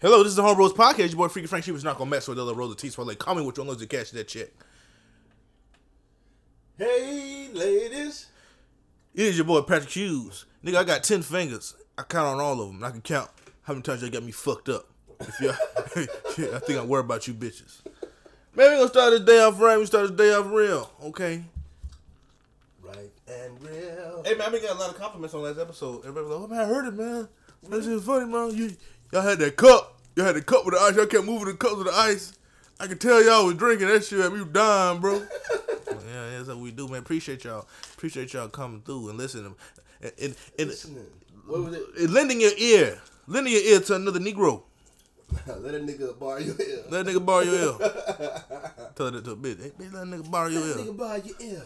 Hello, this is the Home Bros Podcast. Your boy Freaky Frank. She was not gonna mess with the Rosa T. Like, call me with your nose to catch that check. Hey, ladies. It is your boy Patrick Hughes. Nigga, I got ten fingers. I count on all of them. I can count how many times they got me fucked up. If y'all, I think I'm worried about you bitches. Man, we gonna start this day off right. We start this day off real, okay? Right and real. Hey man, I been getting a lot of compliments on last episode. Everybody was like, "Oh man, I heard it, man. Shit was funny, man. You y'all had that cup. Y'all had the cup with the ice. Y'all kept moving the cups with the ice. I could tell y'all was drinking that shit. We dying, bro. yeah, that's what we do, man. Appreciate y'all. Appreciate y'all coming through and listening and and, and, Listening. What was it? lending your ear, lending your ear to another Negro. Let a nigga borrow your ear. Let a nigga borrow your ear. Tell that to a bitch. Hey, bitch, let a nigga borrow your Let a ear. nigga borrow your ear.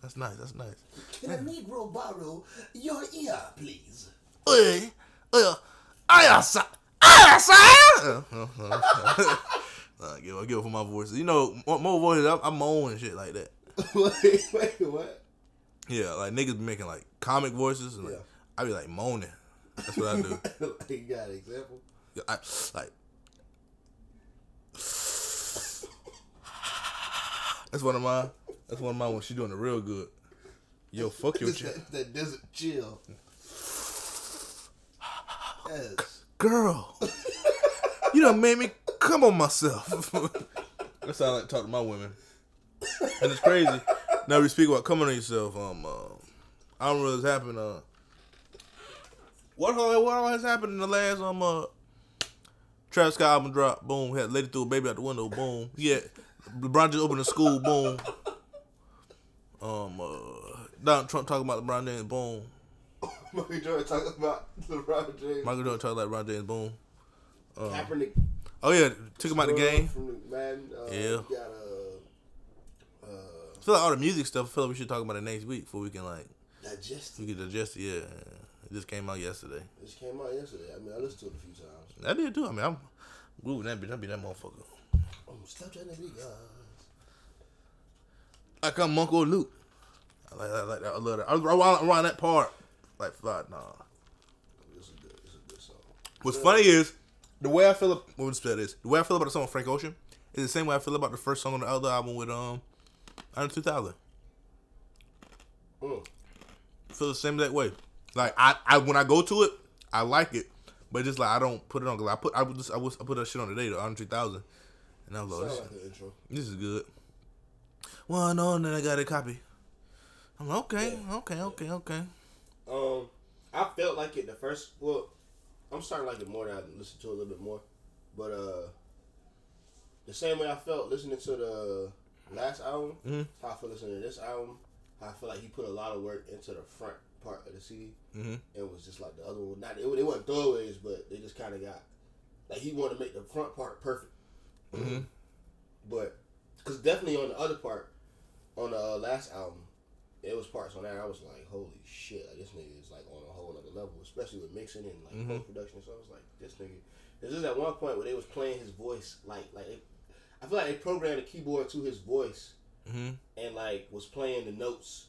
That's nice. That's nice. Can a Negro borrow your ear, please? Hey, uh, I outside. I uh, uh, uh, give, I give it for my voice. You know, more, voices. I'm, I'm moan and shit like that. wait, wait, what? Yeah, like niggas be making like comic voices, and like, Yeah. I be like moaning. That's what I do. you got an example? I, like. That's one of my. That's one of my when she doing it real good. Yo, fuck your that, that desert chill. Yes. Girl, you done made me come on myself. That's how I like to talk to my women. And it's crazy. Now we speak about coming on yourself. Um, uh, I don't realize happened. Uh, what all what all has happened in the last um uh Travis Scott album drop? Boom, had lady threw a baby out the window. Boom, yeah. LeBron just opened a school. Boom. Um, uh, Donald Trump talking about LeBron James. Boom. Michael Jordan talking about LeBron James. Michael Jordan talking about LeBron James. Boom. Kaepernick. Oh yeah, took him out the game. From Madden. Uh, Yeah. Got, uh, uh, I feel like all the music stuff. I feel like we should talk about it next week before we can like Digested. we can digest it. Yeah, it just came out yesterday. This came out yesterday. I mean, I listened to it a few times. I did too. I mean, I'm grooving that bitch. I be that motherfucker. Oh, stop trying to be guys. Like I'm Uncle Luke. I like, I like that. I love that. I was around, around that part. Like, nah. This is good. This is good song. What's funny is the way I feel. What would this? The way I feel about the song with Frank Ocean is the same way I feel about the first song on the other album with um Andre 2000. Mm. feel the same that way. Like I, I when I go to it, I like it, but just like I don't put it on because I put I would just I, was, I put that shit on today the Andre 3000, and I was like, this, like this is good. Well, no, and then I got a copy. I'm like, okay, okay, okay, okay. Um, I felt like it the first. Well, I'm starting to like it more than I listened to it a little bit more. But uh, the same way I felt listening to the last album, Mhm. how I feel listening to this album, how I feel like he put a lot of work into the front part of the CD. hmm It was just like the other one. Not it, it wasn't throwaways, but they just kind of got like he wanted to make the front part perfect. Mhm. But because definitely on the other part, on the uh, last album, it was parts on that I was like, holy shit, like this nigga is like on a whole other level, especially with mixing and like Mhm. post production. So I was like, this nigga. This is at one point where they was playing his voice like like it, I feel like they programmed the keyboard to his voice hmm and like was playing the notes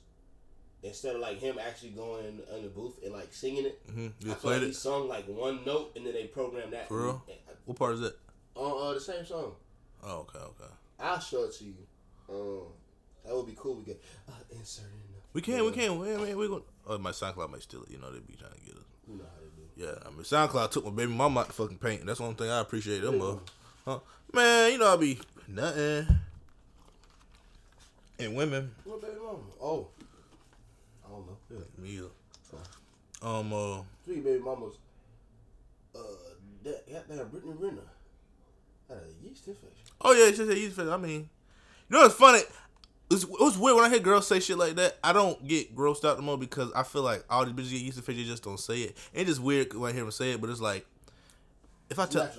instead of like him actually going in the booth and like singing it. hmm I You feel played like he it sung like one note and then they programmed that. For real? And- What part is it? On uh, the same song. Oh, okay, okay. I'll show it to you. Um, that would be cool. We get uh, insert in. We can, we can. We, we, we gonna. Oh, my SoundCloud might steal it. You know they'd be trying to get us. You know how they do. Yeah, I mean SoundCloud took my baby mama out the fucking paint. That's one thing I appreciate them of. Huh? Man, you know I be nothing. And women, What baby mama? Oh, I don't know. Yeah. me either. Um, uh, of baby mamas, uh, that goddamn Brittany Renner had a yeast infection. oh yeah, just a yeast infection. I mean, you know what's funny? It's, it was weird when I hear girls say shit like that. I don't get grossed out the more because I feel like all these bitches get yeast infection, they just don't say it. It's just weird when I hear them say it, but it's like, if I tell. If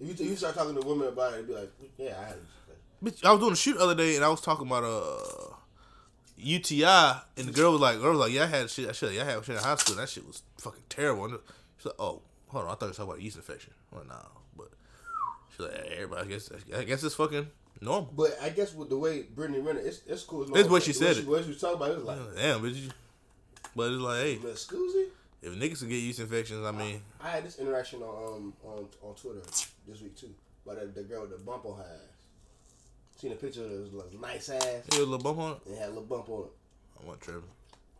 you, if you start talking to women about it, they'd be like, "Yeah, I had a. Bitch, I was doing a shoot the other day and I was talking about uh UTI and the girl was like, girl was like, yeah, I had shit, I should, yeah, I had shit in high school. And that shit was fucking terrible. And she's like, oh, hold on, I thought you were talking about yeast infection. Well, no, but she's like, everybody, I guess, I guess it's fucking normal. But I guess with the way Brittany Renner, it's it's cool. It's what she said way it. What she was talking about, it was like, Damn, bitch. you- But it's like, hey, "Man, Scoozy." If niggas can get yeast infections, I mean, I had this interaction on um on on Twitter this week too. By the, the girl with the bump on her ass. Seen a picture of it was like nice ass. you a little bump on it. It had a little bump on it. I want tripping.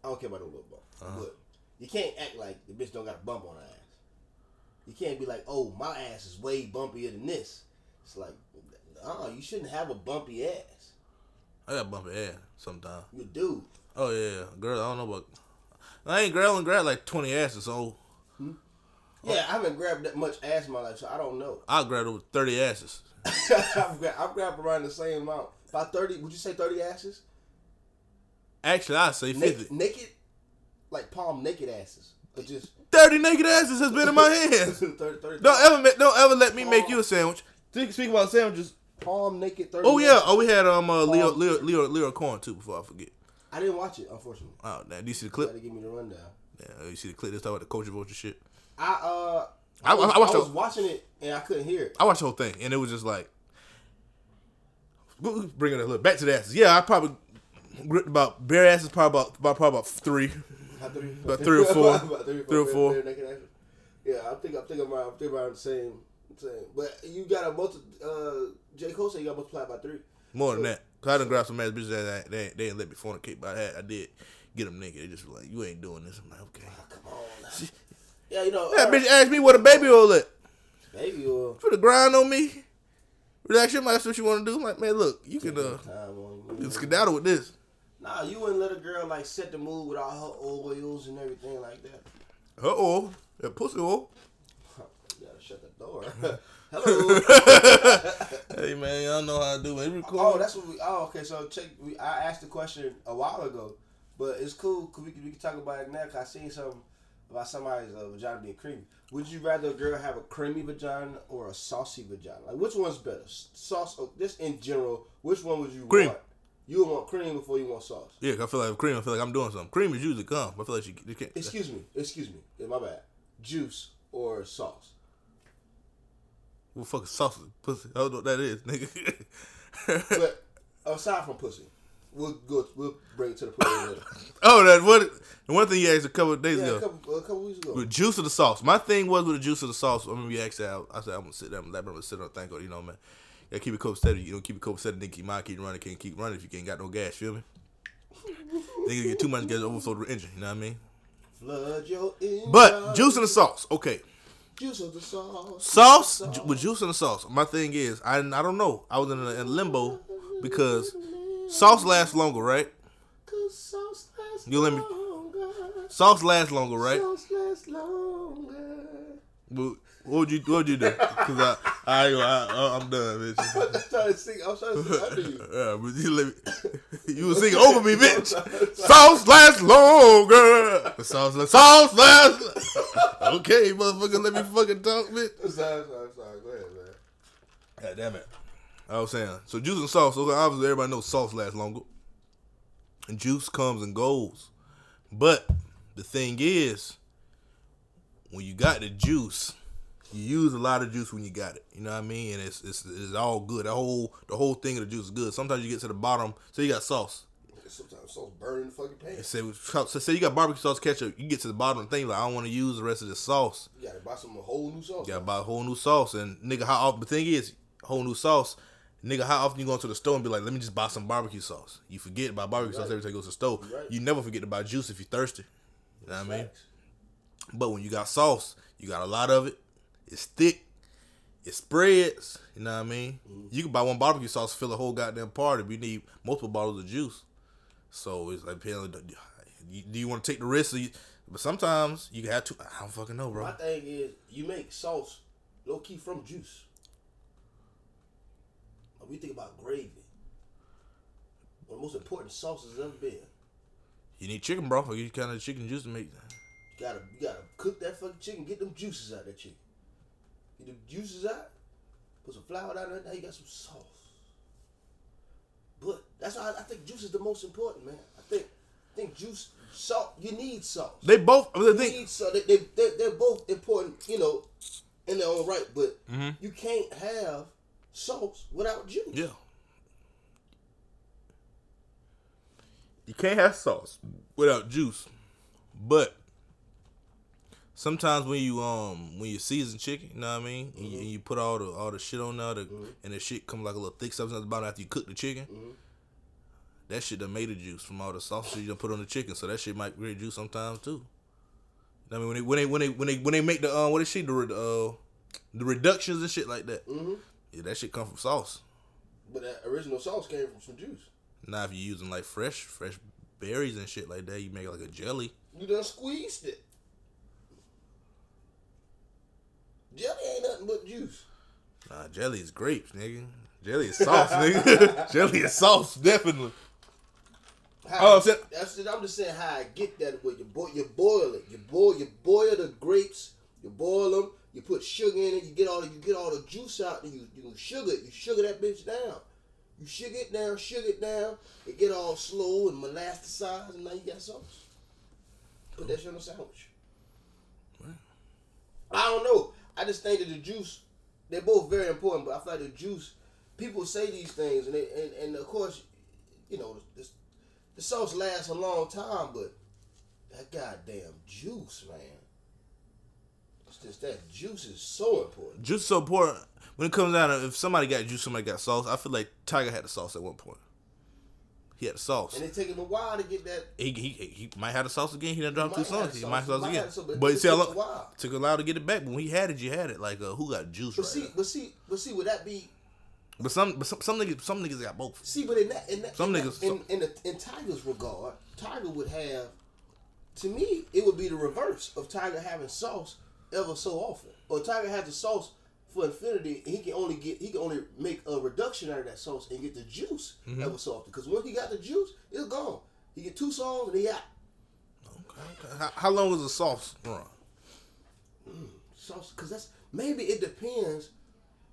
I don't care about the little bump. Uh-huh. But you can't act like the bitch don't got a bump on her ass. You can't be like, oh, my ass is way bumpier than this. It's like, uh, you shouldn't have a bumpy ass. I got bumpy ass sometimes. You do. Oh yeah, girl. I don't know about. I ain't girl and grab like twenty asses, so Yeah, I haven't grabbed that much ass in my life, so I don't know. I grabbed over thirty asses. I've, grabbed, I've grabbed around the same amount. About 30, would you say 30 asses? Actually, I say Na- fifty. naked? Like palm naked asses. Or just Thirty naked asses has been in my hands. 30, 30, Don't ever, don't ever let me make you a sandwich. Speak about sandwiches. Palm naked 30 Oh yeah. Oh, we had um uh, Leo Leo Leo Lyor Cohen too. Before I forget. I didn't watch it, unfortunately. Oh. Do you see the You clip? gotta give me the rundown. Yeah, you see the clip. This talk about the culture vulture shit. I uh I- I, was, I watched I was the- watching it and I couldn't hear it. I watched the whole thing, and it was just like, we'll it a little back to the asses. Yeah, I probably gripped about bare asses, probably about, about probably about three. About three, About three or four. Three or four. bare naked asses. Yeah, I think I think I'm around, I think around the same But you got a multi. Uh, J Cole said you got to multiply by three. More than that, cause I done grabbed some ass bitches that they, they didn't let me fornicate, but I had, I did get them naked. They just were like, you ain't doing this. I'm like, okay. Come on. yeah, you know. That uh, bitch asked me what a baby oil at. Baby, oil. Put a grind on me. Relax, your mind. that's what you want to do. I'm like, man, look, you can uh, you can skedaddle with this. Nah, you wouldn't let a girl like set the mood with all her oils and everything like that. Her oil, that pussy oil. You gotta shut the door. Hello. Hey man, y'all know how I do it. oh, that's what we. Oh, okay. So check. We, I asked the question a while ago, but it's cool. Cause we can, we can talk about it now. Cause I seen something about somebody's uh, vagina being creamy. Would you rather a girl have a creamy vagina or a saucy vagina? Like which one's better? Sauce. Or just in general, which one would you Cream. want? You want cream before you want sauce. Yeah, I feel like cream, I feel like I'm doing something. Cream is usually calm. I feel like you, you can't. Excuse me. Excuse me. Yeah, my bad. Juice or sauce. What fucking sausage, pussy? I don't know what that is, nigga. But aside from pussy, we'll go. We'll bring it to the pussy later. oh, that what? The one thing you asked a couple of days Yeah, a ago. couple, a couple weeks ago. With juice of the sauce. My thing was with the juice of the sauce. I remember you asked that. I said I'm gonna sit down, I'm gonna sit on and think, you know, man. Yeah, keep it cold steady. You don't keep it copacetic. Then keep mind keep running. Can't keep running if you can't got no gas. Feel me? Nigga get too much gas overflow the engine. You know what I mean? Flood your engine. But juice in the sauce. Okay. Juice of the sauce. Sauce with juice in the sauce. My thing is, I I don't know. I was in, a, in limbo because sauce lasts longer, right? Cause sauce lasts You let me- longer. Sauce lasts longer, right? Sauce lasts longer. What what would you what would you do? Cause I I, I I'm done, bitch. I'm trying to sing. I'm trying to sing under you. Yeah, but you let me, you was singing over me, bitch. Sauce lasts longer. The sauce lasts. Sauce lasts. Okay, motherfucker, let me fucking talk, bitch. Sorry, sorry, sorry. Go ahead, man. God damn it. I was saying, so juice and sauce. So obviously, everybody knows sauce lasts longer, and juice comes and goes. But the thing is, when you got the juice, you use a lot of juice when you got it. You know what I mean? And it's it's, it's all good. The whole the whole thing of the juice is good. Sometimes you get to the bottom, so you got sauce. Sometimes sauce burning the fucking pan. Say, so say you got barbecue sauce ketchup, you get to the bottom of the thing like I don't want to use the rest of the sauce. You gotta buy some whole new sauce. You gotta buy a whole new sauce. And nigga, how often the thing is, whole new sauce. Nigga, how often you go to the store and be like, let me just buy some barbecue sauce? You forget about barbecue sauce every time you go to the store. Right. You never forget to buy juice if you're thirsty. You know what I mean? But when you got sauce, you got a lot of it. It's thick. It spreads. You know what I mean? Mm-hmm. You can buy one barbecue sauce, fill a whole goddamn party. But you need multiple bottles of juice. So it's like, depending on the- you- do you want to take the risk? You, but sometimes you have to. I don't fucking know, bro. My thing is, you make sauce low key from juice. Like, we think about gravy. One of the most important sauces ever been. You need chicken broth or you kind of chicken juice to make. You gotta, you gotta cook that fucking chicken. Get them juices out of that chicken. Get them juices out. Put some flour down there. Now you got some sauce. But that's why I, I think juice is the most important, man. I think, I think juice, salt. You need sauce. They both. The You need so they they they're, they're both important, you know, in their own right. But Mm-hmm. you can't have sauce without juice. yeah. You can't have sauce without juice, but sometimes when you um when you season chicken, you know what I mean, and, you, and you put all the all the shit on there, the, and the shit come like a little thick substance at the bottom after you cook the chicken. That shit the juice from all the sauces you done put on the chicken, so that shit might create juice sometimes too. I mean, when they when they when they when they when they make the um, what is she the uh the reductions and shit like that, Mm-hmm. yeah, that shit come from sauce. But that original sauce came from some juice. Now if you're using like fresh fresh berries and shit like that, you make like a jelly. You done squeezed it. Jelly ain't nothing but juice. Nah, jelly is grapes, nigga. Jelly is sauce, nigga. jelly is sauce, definitely. How Oh, so- that's it. I'm just saying how I get that way. You boil, you boil it. You boil, you boil the grapes. You boil them. You put sugar in it. You get all the, you get all the juice out. And you you sugar it. You sugar that bitch down. You sugar it down, sugar it down. It get all slow and molasticized, and now you got sauce. Put that shit on a sandwich. I don't know. I just think that the juice, they're both very important, but I feel like the juice, people say these things, and they, and, and of course, you know, the, the sauce lasts a long time, but that goddamn juice, man. It's just that juice is so important. Juice is so important. When it comes down to if somebody got juice, somebody got sauce. I feel like Tiger had the sauce at one point. He had the sauce. And it took him a while to get that. He, he, he might have the sauce again. He done dropped two songs. He might have sauce. sauce again. but But it how a while. took a while to get it back. But when he had it, you had it. Like uh, who got juice But right see, now? but see, but see, would that be? But some, but some, some niggas, some niggas got both. See, but in that, in that, Some in, niggas- that, in, in, the, in Tiger's regard, Tiger would have. To me, it would be the reverse of Tiger having sauce ever so often. Or Tiger has the sauce for infinity, he can only get he can only make a reduction out of that sauce and get the juice Mm-hmm. ever so often. Because when he got the juice, it's gone. He get two songs and he out. Okay, okay. How, how long was the sauce run? sauce because that's maybe it depends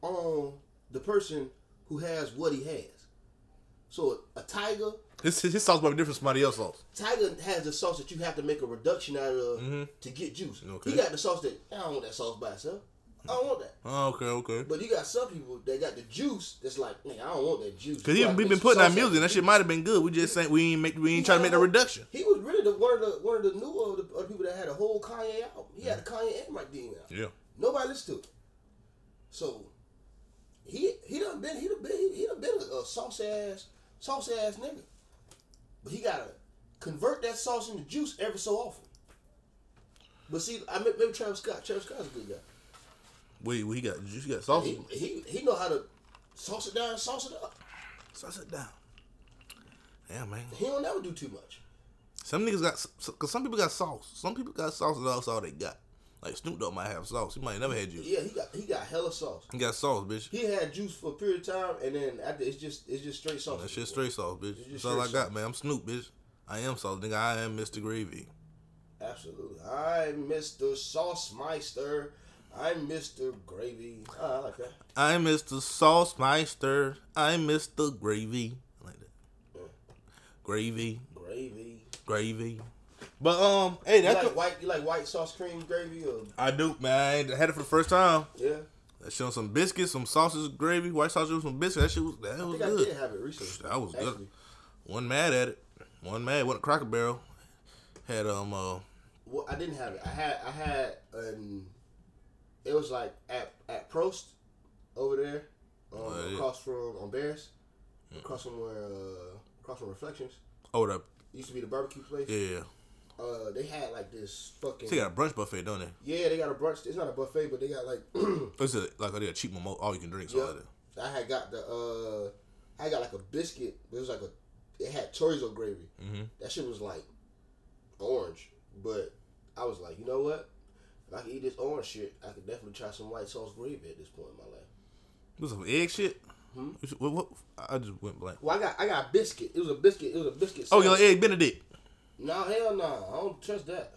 on the person who has what he has. So a tiger, His, his, his sauce might be different from somebody else's sauce. tiger has the sauce that you have to make a reduction out of to get juice. Okay. He got the sauce that I don't want that sauce by itself. I don't want that. Oh, okay, okay. But you got some people that got the juice that's like, nigga, I don't want that juice. Cause he we been putting out music. That shit might have been good. We just ain't we ain't make we ain't trying to make the reduction. He was really the one of the one of the newer of the, of the people that had a whole Kanye album. He had a Kanye and Mike Dean album. Yeah. Nobody listened to it. So he he done been he done been he, he done been a, a sauce ass sauce ass nigga. But he gotta convert that sauce into juice every so often. But see, I met- maybe Travis Scott. Travis Scott's a good guy. Wait, we got you got sauce. He he he know how to sauce it down, sauce it up. Sauce it down. Yeah, man. He don't never do too much. Some niggas got cause some people got sauce. Some people got sauce and that's all they got. Like Snoop Dogg might have sauce. He might never had juice. Yeah, he got he got hella sauce. He got sauce, bitch. He had juice for a period of time, and then after it's just it's just straight sauce. That shit straight sauce, bitch. That's all I got, man. I'm Snoop, bitch. I am sauce, nigga. I am Mr. Gravy. Absolutely. I'm Mr. Sauce Meister. I'm Mr. Gravy. Oh, I like that. I'm Mr. Sauce Meister. I'm Mr. Gravy. I like that. Gravy, Gravy. gravy. But um, hey, You that's like white? You like white sauce cream gravy or I do, man. I had it for the first time. yeah? That shit on some biscuits, some sausage gravy, white sausage with some biscuits. That shit was that I was think I did have it recently. That was good. One mad at it. One mad. What a Cracker Barrel had um uh Well, I didn't have it. I had I had um, it was like at at Prost over there, um, Oh, yeah. across from on Bears, across from where uh, across from Reflections. oh the Used to be the barbecue place. yeah. Uh, they had like this fucking. They got a brunch buffet, don't they? Yeah, they got a brunch. It's not a buffet, but they got like. It's a, like got cheap mimo, all you can drink. So Yeah. I had got the uh, I got like a biscuit. It was like a, it had chorizo gravy. Mhm. That shit was like orange, but I was like, you know what? If I can eat this orange shit, I could definitely try some white sauce gravy at this point in my life. Was some egg shit? Hmm? What, what, I just went blank. Well, I got I got biscuit. It was a biscuit. It was a biscuit. Oh, sandwich. you egg Benedict. No, hell no. I don't trust that.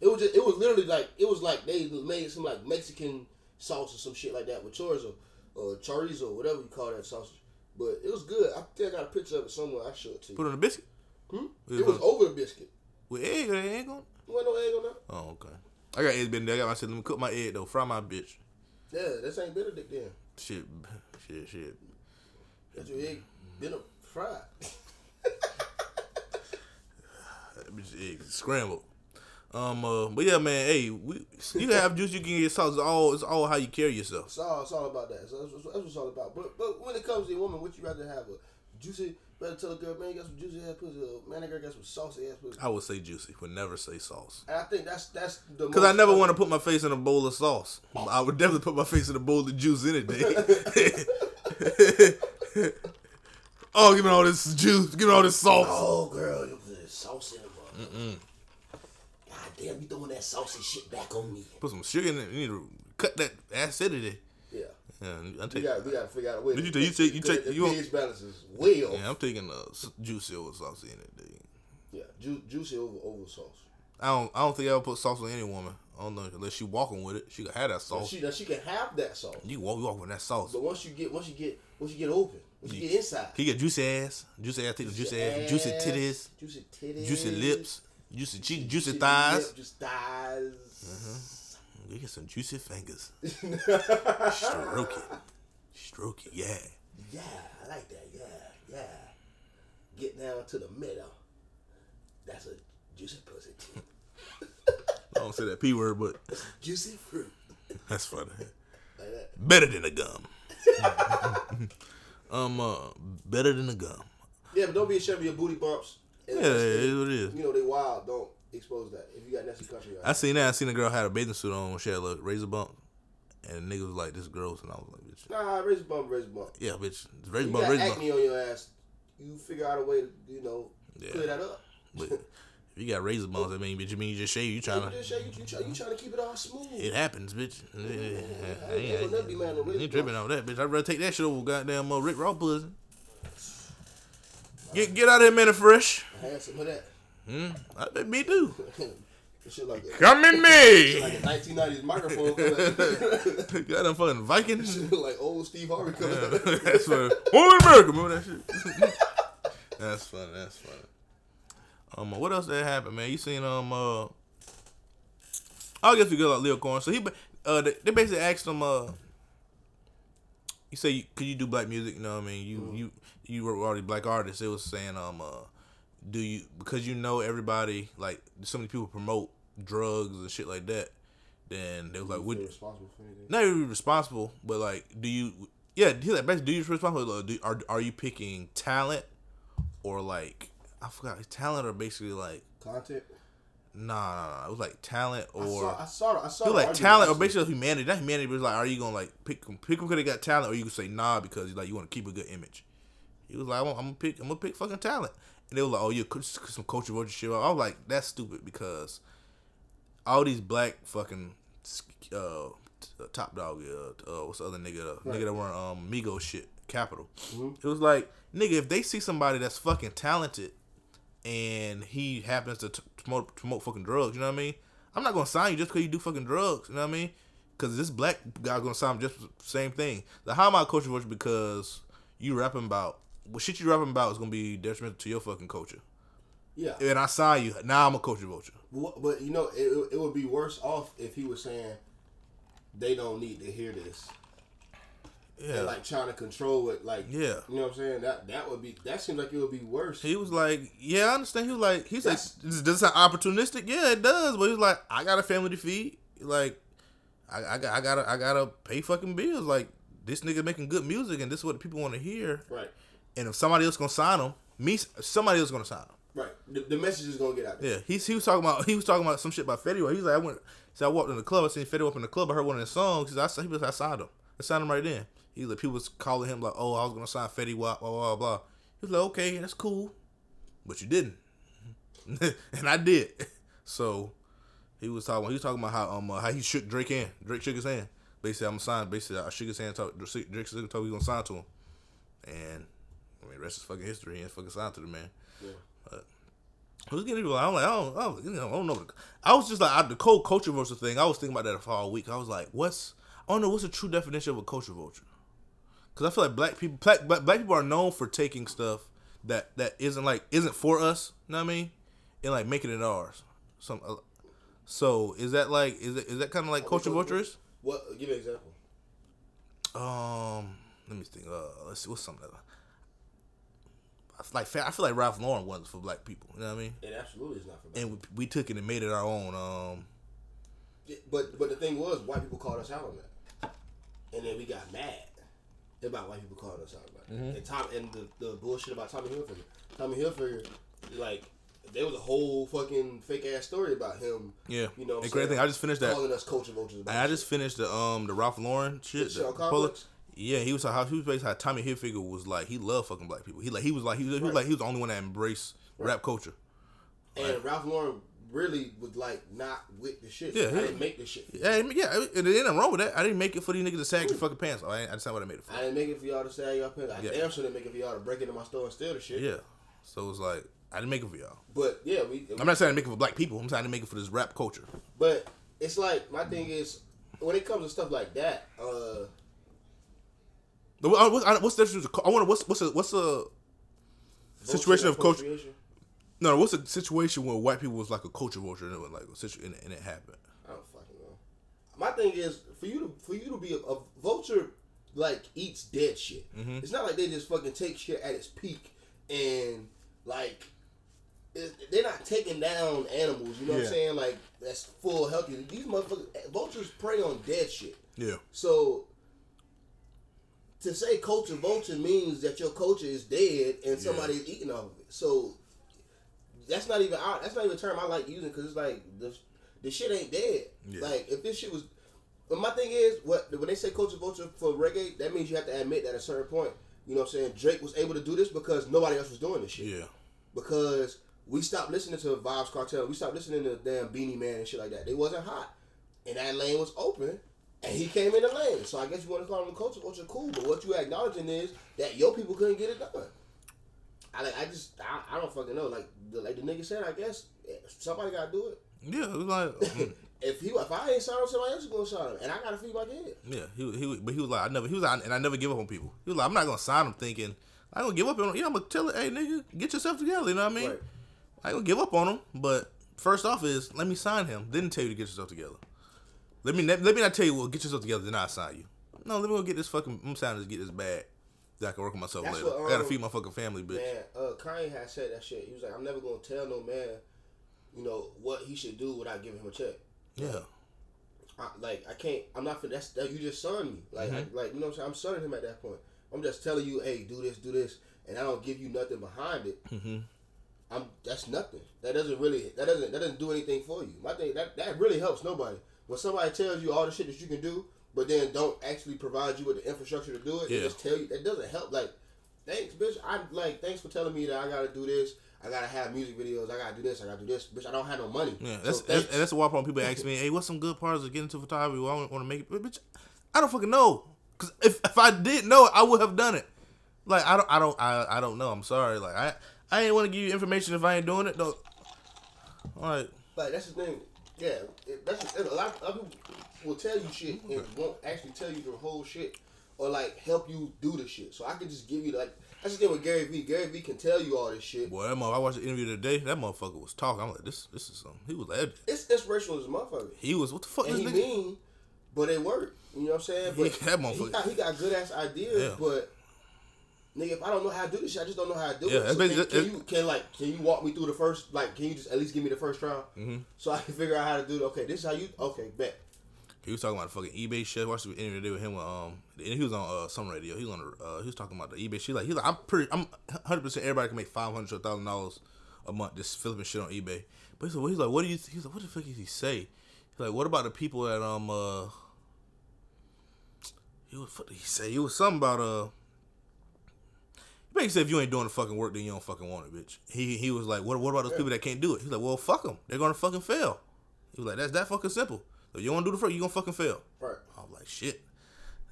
It was just, it was literally like it was like they made some like Mexican sauce or some shit like that with chorizo or chorizo, or whatever you call that sausage. But it was good. I think I got a picture of it somewhere. I show it to you. Put on a biscuit Hmm? Yeah. It was over the biscuit. with egg or egg on. There wasn't no egg on that. Oh, okay. I got eggs Benedict. I got myself. Let me cook my egg though. Fry my bitch. Yeah, this ain't Benedict then. Shit, shit, shit. That's your egg been fried. Egg scrambled. Um, uh, but yeah, man. Hey, we you can have juice. You can get sauce. It's all it's all how you carry yourself. It's all, it's all about that. So that's, what- that's what it's all about. But but when it comes to a woman, would you rather have a juicy? Rather tell a girl, man, you got some juicy ass pussy. Man, that girl got some saucy ass pussy. I would say juicy. Would never say sauce. And I think that's that's the Cause I never want to put my face in a bowl of sauce. I would definitely put my face in a bowl of juice any day. oh, give me all this juice. Give me all this sauce. Oh, girl, you put sauce in it. God damn, you throwing that saucy shit back on me. Put some sugar in it. You need to cut that acidity. Yeah. I'm We taking. got we got to figure out a way. Did you take- you take- you take- the you pH balance is off. Yeah, I'm taking s- juicy over saucy any day. Yeah, ju- juicy over over sauce. I don't. I don't think I would put sauce on any woman. I don't know unless she walking with it. She could have that sauce. she now she can have that sauce, You walk, you walk with that sauce. but once you get once you get once you get open, once you get inside, He get juicy ass, juicy ass, take the juicy ass, juicy titties, juicy titties, juicy lips, juicy cheek, juicy lip, thighs. Juicy thighs. You get some juicy fingers. Stroke it, stroke it, yeah. Yeah, I like that. Yeah, yeah. Get down to the middle. That's a juicy pussy. I don't say that p word, but juicy fruit. that's funny. Like that. Better than a gum. um, uh, better than a gum. Yeah, but don't be ashamed of your booty bumps. And Yeah, it is what it is. You know they wild. Don't expose that. If you got nasty country, I seen that. I seen a girl had a bathing suit on she had a razor bump, and the nigga was like, "This gross," and I was like, "Bitch, nah, razor bump, razor bump. yeah, bitch, it's razor You bump, got razor bump." acne on your ass. You figure out a way to you know Yeah. clear that up. But if you got razor bumps, I mean, bitch, you mean you just shave? You You, trying to? just say you, you, try, you trying to keep it all smooth. It happens, bitch. I I ain't, ain't gonna never be mad no I ain't tripping on that, bitch. I'd rather take that shit over goddamn uh, Rick Ross pussy. Get get out of here, man, fresh. I had some of that. Hmm, I bet me too. shit like a, Come in me. like a 1990s microphone. coming got them fucking Vikings. out. like old Steve Harvey coming out. That's funny. Oh, America, remember that shit? that's funny. That's funny. Um, what else that happened, man? You seen um uh? I guess we go like Lyor Cohen. So he uh they, they basically asked him uh. You say you, could you do black music? You know what I mean? You you you were already black artists. It was saying um uh, do you because you know everybody like so many people promote drugs and shit like that. Then they was like, would responsible for anything? not even responsible, but like, do you? Yeah, he like basically, do you responsible? Do, are are you picking talent or like I forgot talent or basically like Content. nah nah nah. It was like talent I saw. or I saw. I saw. it was like talent or basically humanity. Not humanity, but it's like, are you gonna like pick them? Pick them because they got talent, or you can say nah because like you want to keep a good image. He was like, I'm, gonna pick. I'm gonna pick fucking talent. And they were like, oh, you're some culture vulture shit. I was like, that's stupid because all these black fucking uh, Top Dawg, uh, uh, what's the other nigga, uh, nigga that weren't um Migo shit, Capital. It was like, nigga, if they see somebody that's fucking talented and he happens to t- promote promote fucking drugs, you know what I mean? I'm not gonna sign you just because you do fucking drugs, you know what I mean? Because this black guy's gonna sign him just same thing. The how am I culture vulture because you rapping about what shit you rapping about is gonna be detrimental to your fucking culture. Yeah. And I sign you, now I'm a culture vulture. But, but you know, it, it would be worse off if he was saying they don't need to hear this. Yeah. And like trying to control it, like Yeah. you know what I'm saying. That that would be that seems like it would be worse. He was like, "Yeah, I understand." He was like, "He's like, does this sound opportunistic? Yeah, it does." But he was like, "I got a family to feed. Like, I, I got, I gotta, I gotta pay fucking bills. Like, this nigga making good music, and this is what people want to hear. Right, And if somebody else gonna sign him, me, somebody else gonna sign him. right. The, the message is gonna get out. There. Yeah, he's he was talking about he was talking about some shit about Fetty. Wap. He's like, I went, so I walked in the club. I seen Fetty up in the club. I heard one of his songs. He's, I, he was, I signed him. I signed him right then. He's like, people was calling him like, oh, I was gonna sign Fetty Wap, blah blah blah. He was like, okay, that's cool, but you didn't, and I did. So he was talking. He was talking about how um uh, how he shook Drake hand. Drake shook his hand. Basically, I'm gonna sign. Basically, I shook his hand. Talk, Drake his hand. He was gonna sign to him, and I mean, rest is fucking history. He ain't fucking signed to the man. Who's getting people? I'm like, I don't, I don't, you know, I don't know. I was just like I, the cold culture vulture thing. I was thinking about that for all week. I was like, what's? I don't know what's the true definition of a culture vulture. Because I feel like black people, black, black, black people are known for taking stuff that that isn't like isn't for us. You know what I mean? And like making it ours. Some. Uh, so is that like is it is that kind of like culture vulture is? What? Give me an example. Um, let me think. Uh, let's see. What's something? That, like I feel like Ralph Lauren wasn't for black people. You know what I mean? It absolutely is not for black. And we, we took it and made it our own. Um, Yeah, But but the thing was, white people called us out on that, and then we got mad about white people calling us out about that. Mm-hmm. And Tom and the, the bullshit about Tommy Hilfiger. Tommy Hilfiger, like there was a whole fucking fake ass story about him. yeah. You know, and great thing, I just finished that. calling us culture vultures. About I shit. just finished the um the Ralph Lauren shit. The Complex? Yeah, he was how he was basically how Tommy Hilfiger was like he loved fucking black people. He like he was like he was, he was Right. like he was the only one that embraced rap culture. and Ralph Lauren really was like not with the shit. Yeah, I didn't make the shit. Yeah, I mean, yeah, and there ain't nothing wrong with that. I didn't make it for these niggas to sag their fucking pants. Oh, I, just not what I made it for. I didn't make it for y'all to say y'all pants. I Yeah. damn sure didn't make it for y'all to break into my store and steal the shit. Yeah, so it's like I didn't make it for y'all. But yeah, we. I'm not saying I make it for black people. I'm saying I didn't make it for this rap culture. But it's like my thing is when it comes to stuff like that. uh, What's, I- what's the difference? I wonder what's what's a what's a situation of culture? No, what's a situation where white people was like a culture vulture and it was like a situ- and, and it happened. I don't fucking know. My thing is for you to for you to be a, a vulture like eats dead shit. Mm-hmm. It's not like they just fucking take shit at its peak and like it, they're not taking down animals. You know what I'm saying? Like that's full healthy. These motherfuckers vultures prey on dead shit. Yeah, So to say culture vulture means that your culture is dead and somebody's eating off of it. So that's not even our, that's not even a term I like using because it's like the the shit ain't dead. Yeah. Like if this shit was, but my thing is what when they say culture vulture for reggae, that means you have to admit that at a certain point, you know what I'm saying. Drake was able to do this because nobody else was doing this shit yeah, because we stopped listening to Vybz Kartel. We stopped listening to damn Beenie Man and shit like that. They wasn't hot, and that lane was open, and he came in the lane. So I guess you want to call him a culture vulture, cool. But what you acknowledging is that your people couldn't get it done. I like, I just, I, I don't fucking know. Like, the, like the nigga said, I guess eh, somebody got to do it. yeah. It was like If he, if I ain't sign him, somebody else is gonna sign him, and I gotta feed my kid. yeah. He he but he was like I never he was like and I never give up on people. He was like I'm not gonna sign him thinking I gonna give up on him. Yeah, I'm gonna tell it, hey nigga, get yourself together. You know what I mean? Right. I ain't gonna give up on him, but first off is let me sign him, then tell you to get yourself together. Let me let me not tell you, well, get yourself together, then I sign you. No, let me go get this fucking. I'm signing to get this bag. That I can work on myself That's later. what, I gotta um, feed my fucking family, bitch. Man, uh, Kanye had said that shit. He was like, I'm never gonna tell no man, you know, what he should do without giving him a check. Yeah, I, like I can't. I'm not. fin- That's that you just son me. Like I, like you know. what I'm saying I'm sonning him at that point. I'm just telling you, hey, do this, do this, and I don't give you nothing behind it. Mm-hmm. I'm. That's nothing. That doesn't really. That doesn't. That doesn't do anything for you. My thing. That that really helps nobody. When somebody tells you all the shit that you can do, but then don't actually provide you with the infrastructure to do it, they Yeah. just tell you that doesn't help. Like, thanks, bitch. I like. Thanks for telling me that I gotta do this. I gotta have music videos. I gotta do this. I gotta do this. Bitch, I don't have no money. yeah. So That's that's, and why problem people ask me, hey, what's some good parts of getting into photography? Well, I want to make it, bitch. I don't fucking know, cause if if I did know it, I would have done it. Like I don't I don't I, I don't know. I'm sorry. Like I I ain't want to give you information if I ain't doing it. Though. All right. Like that's the thing. Yeah, it, that's the, a lot of people will tell you shit and mm-hmm. won't actually tell you the whole shit or like help you do the shit. So I can just give you like that's the thing with Gary Vee. Gary Vee can tell you all this shit. Boy, that mother, I watched the interview today. That motherfucker was talking. I'm like, this, this is something. He was like, It's inspirational as a motherfucker, he was, what the fuck and this he nigga? mean, but it worked. You know what I'm saying? But He- that motherfucker- he got he got good ass ideas, Yeah. but. Nigga, if I don't know how to do this shit, I just don't know how to do Yeah, it. that's So can, basically- can you can like can you walk me through the first like can you just at least give me the first trial Mm-hmm. so I can figure out how to do it? Okay, this is how you okay bet. He was talking about the fucking eBay shit. I watched the interview with him. With, um, and he was on uh, some radio. He was on. Uh, he was talking about the eBay shit. Like he's like, I'm pretty. I'm 100 percent. Everybody can make 500 to thousand dollars a month just flipping shit on eBay. But he's like, he's like, what do you? He's like, what the fuck did he say? He's like, what about the people that um uh. He was. What did he say? He was something about uh. He basically said if you ain't doing the fucking work, then you don't fucking want it, bitch. He he was like, what what about those people that can't do it? He's like, well, fuck them. They're gonna fucking fail. He was like, that's that fucking simple. If you want to do the work, you gonna fucking fail. Right. I'm like, shit.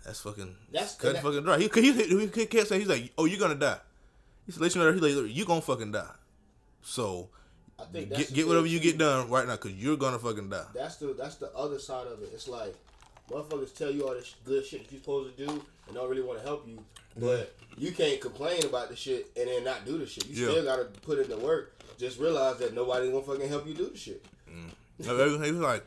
That's fucking. That's- cut that- fucking dry. He, he, he, he kept saying, he's like, oh, you're gonna die. He said, let you know, he's like, you gonna fucking die. So, I think that's get get whatever you get done right now, cause you're gonna fucking die. That's the that's the other side of it. It's like motherfuckers tell you all this good shit that you're supposed to do and don't really want to help you, mm-hmm. but you can't complain about the shit and then not do the shit. You Yeah. still gotta put in the work. Just realize that nobody's gonna fucking help you do the shit. Mm. He was like,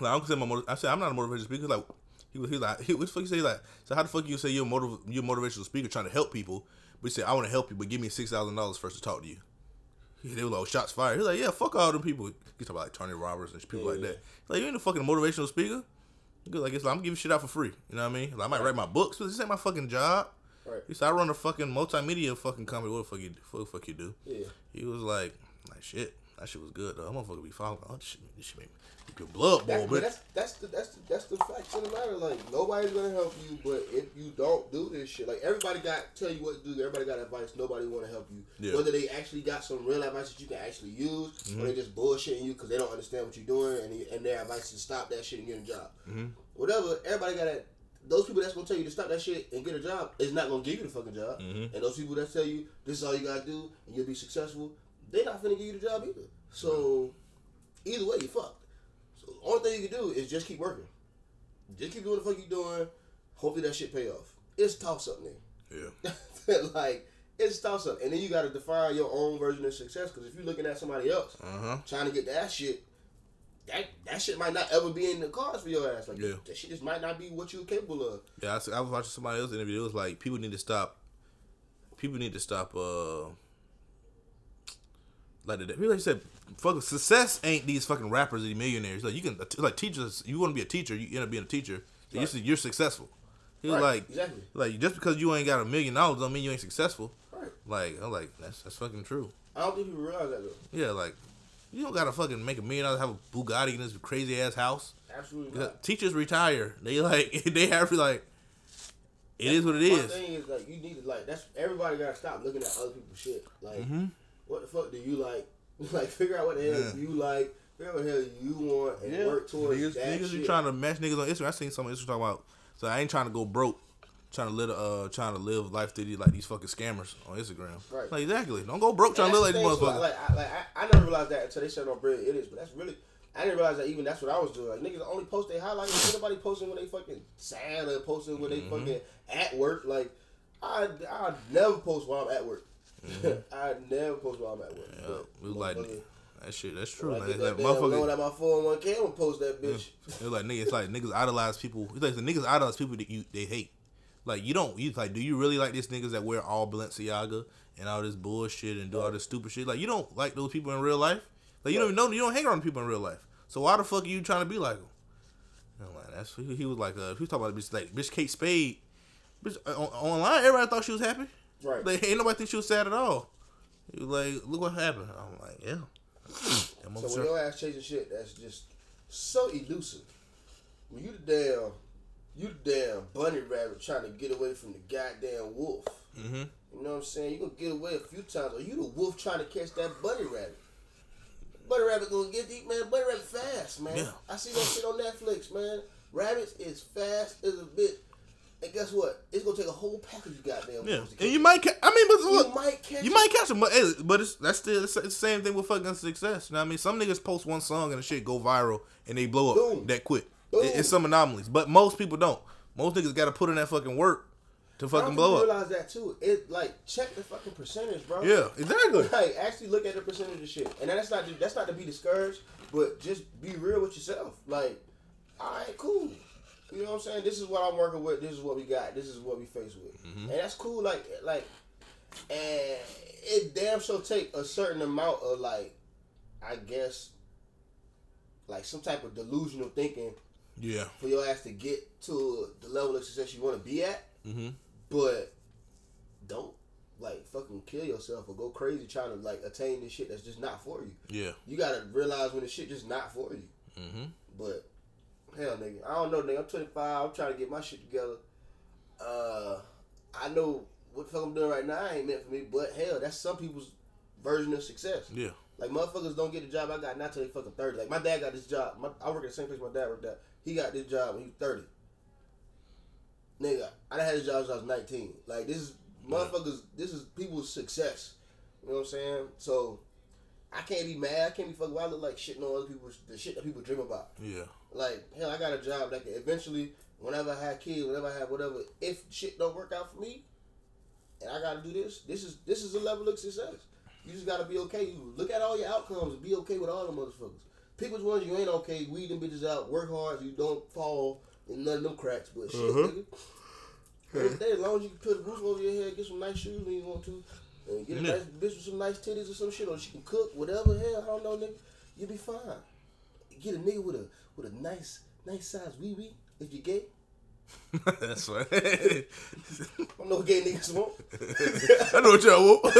like I don't say my motiv- I said I'm not a motivational speaker. Like He was he was like he, what the fuck you say like so how the fuck you say you're a motiv- you're a motivational speaker trying to help people, but you say I want to help you, but give me six thousand dollars first to talk to you. They were like, shots fired. He's like, yeah, fuck all them people. He talk about like Tony Roberts and people like Yeah. that. Like you ain't a fucking motivational speaker. Goes like it's like I'm giving shit out for free. You know what I mean? Like, I might write my books, but this ain't my fucking job. Right. He said I run a fucking multimedia fucking company. What the fuck you what the fuck you do? Yeah. He was like, like shit. That shit was good though. I'm motherfucker be following. Oh, this shit, this shit make make your blood boil, That, but that's that's the that's the that's the facts of the matter. Like nobody's gonna help you, but if you don't do this shit, like everybody got tell you what to do. Everybody got advice. Nobody want to help you. Yeah. Whether they actually got some real advice that you can actually use, Mm-hmm. or they just bullshitting you because they don't understand what you're doing, and and their advice is to stop that shit and get a job. Mm-hmm. Whatever. Everybody got that. Those people that's gonna tell you to stop that shit and get a job is not gonna give you the fucking job. Mm-hmm. And those people that tell you this is all you gotta do and you'll be successful, they not finna give you the job either. So either way, you fucked. So the only thing you can do is just keep working. Just keep doing the fuck you doing. Hopefully that shit pay off. It's toss up, nigga. Yeah. like it's toss up, and then you gotta define your own version of success. Because if you're looking at somebody else Uh huh. trying to get that shit, that that shit might not ever be in the cards for your ass. Like Yeah. that shit just might not be what you're capable of. Yeah, I, was watching somebody else interview. It was like people need to stop. People need to stop. Uh, like the people like said, fucking success ain't these fucking rappers and millionaires. Like you can like teachers. You want to be a teacher, you end up being a teacher. You're, you're successful. He was Right, like, exactly. like just because you ain't got a million dollars don't mean you ain't successful. Right. Like I'm like that's that's fucking true. I don't think people realize that though. Yeah, like you don't gotta fucking make a million dollars have a Bugatti in this crazy ass house. Absolutely not. Teachers retire. They like they have to like. It is what it is. thing is like you need to like that's everybody gotta stop looking at other people's shit. Like Mm-hmm. What the fuck do you like? Like figure out what the hell Yeah. you like. Figure out what the hell you want and work towards niggas, that niggas be shit. trying to match niggas on Instagram. I seen some Instagram talking about. So I ain't trying to go broke. Trying to live, uh, trying to live life through these like these fucking scammers on Instagram. Right. Like exactly. Don't go broke trying to live like these the thing, so, motherfuckers. Like, I, like I, I never realized that until they said on Bread It is, but that's really I didn't realize that even that's what I was doing. Like niggas only post they highlights. Nobody posting when they fucking sad or posting when they Mm-hmm. fucking at work. Like I I never post while I'm at work. I never post while I'm at work. Mm-hmm. yeah, we was like that shit. That's true. Like, that damn loan motherfucker. at my 401k, I'm gonna post that bitch. It's like niggas. It's like niggas idolize people. It's like the niggas idolize people that you they hate. Like you don't. You like. Do you really like these niggas that wear all Balenciaga and all this bullshit and do all this stupid shit? Like you don't like those people in real life. Like you don't even know. You don't hang around people in real life. So why the fuck are you trying to be like them? I'm like, that's he, he was like. Uh, he was talking about bitch like bitch Kate Spade. Bitch uh, on, online, everybody thought she was happy. Right. Like ain't nobody think she was sad at all. He was like, look what happened. I'm like, yeah. That So when your ass chasing shit that's just so elusive, when you the damn, you the damn bunny rabbit trying to get away from the goddamn wolf. Mhm. You know what I'm saying? You gonna get away a few times, or you the wolf trying to catch that bunny rabbit. Bunny rabbit gonna get deep, man. Bunny rabbit fast, man. Yeah. I see that shit on Netflix, man. Rabbits is fast as a bitch. And guess what? It's gonna take a whole package of goddamn Yeah, to catch and you might. Ca- I mean, but you look, might catch You it. might catch them, but, hey, but it's that's still it's the same thing with fucking success. You know what I mean? Some niggas post one song and the shit go viral and they blow up Boom. that quick. Boom. It- it's some anomalies, but most people don't. Most niggas got to put in that fucking work to fucking blow you up. realize that too. It like check the fucking percentage, bro. Yeah, exactly. Like actually look at the percentage of shit, and that's not that's not to be discouraged, but just be real with yourself. Like, all right, cool. You know what I'm saying? This is what I'm working with. This is what we got. This is what we face with, Mm-hmm. and that's cool. Like, like, and it damn sure take a certain amount of like, I guess, like some type of delusional thinking Yeah. for your ass to get to the level of success you want to be at. Mm-hmm. But don't like fucking kill yourself or go crazy trying to like attain this shit that's just not for you. Yeah. You gotta realize when the shit just not for you. Mm-hmm. But hell, nigga, I don't know, nigga. I'm 25. I'm trying to get my shit together. Uh, I know what the fuck I'm doing right now I ain't meant for me. But hell, that's some people's version of success. Yeah. Like motherfuckers don't get the job I got not till they fucking thirty. Like my dad got this job. My, I work at the same place my dad worked at. He got this job when he was thirty. Nigga, I done had this job since I was nineteen. Like this is motherfuckers. This is people's success. You know what I'm saying? So I can't be mad. I can't be fucking. Why I look like shit on other people. The shit that people dream about. Yeah. Like hell, I got a job that can eventually, whenever I have kids, whenever I have whatever, if shit don't work out for me, and I gotta do this, this is this is a level of success. You just gotta be okay. You look at all your outcomes and be okay with all the motherfuckers. Pick which ones you ain't okay. Weed them bitches out. Work hard. So you don't fall. in none of them cracks, but shit, Uh-huh. nigga. Day, as long as you can put a roof over your head, get some nice shoes when you want to, and get a nice bitch with some nice titties or some shit, or she can cook, whatever. Hell, I don't know, nigga. You be fine. Get a nigga with a with a nice nice size wee wee if you gay. That's funny. I don't know what gay niggas want. I know what y'all want.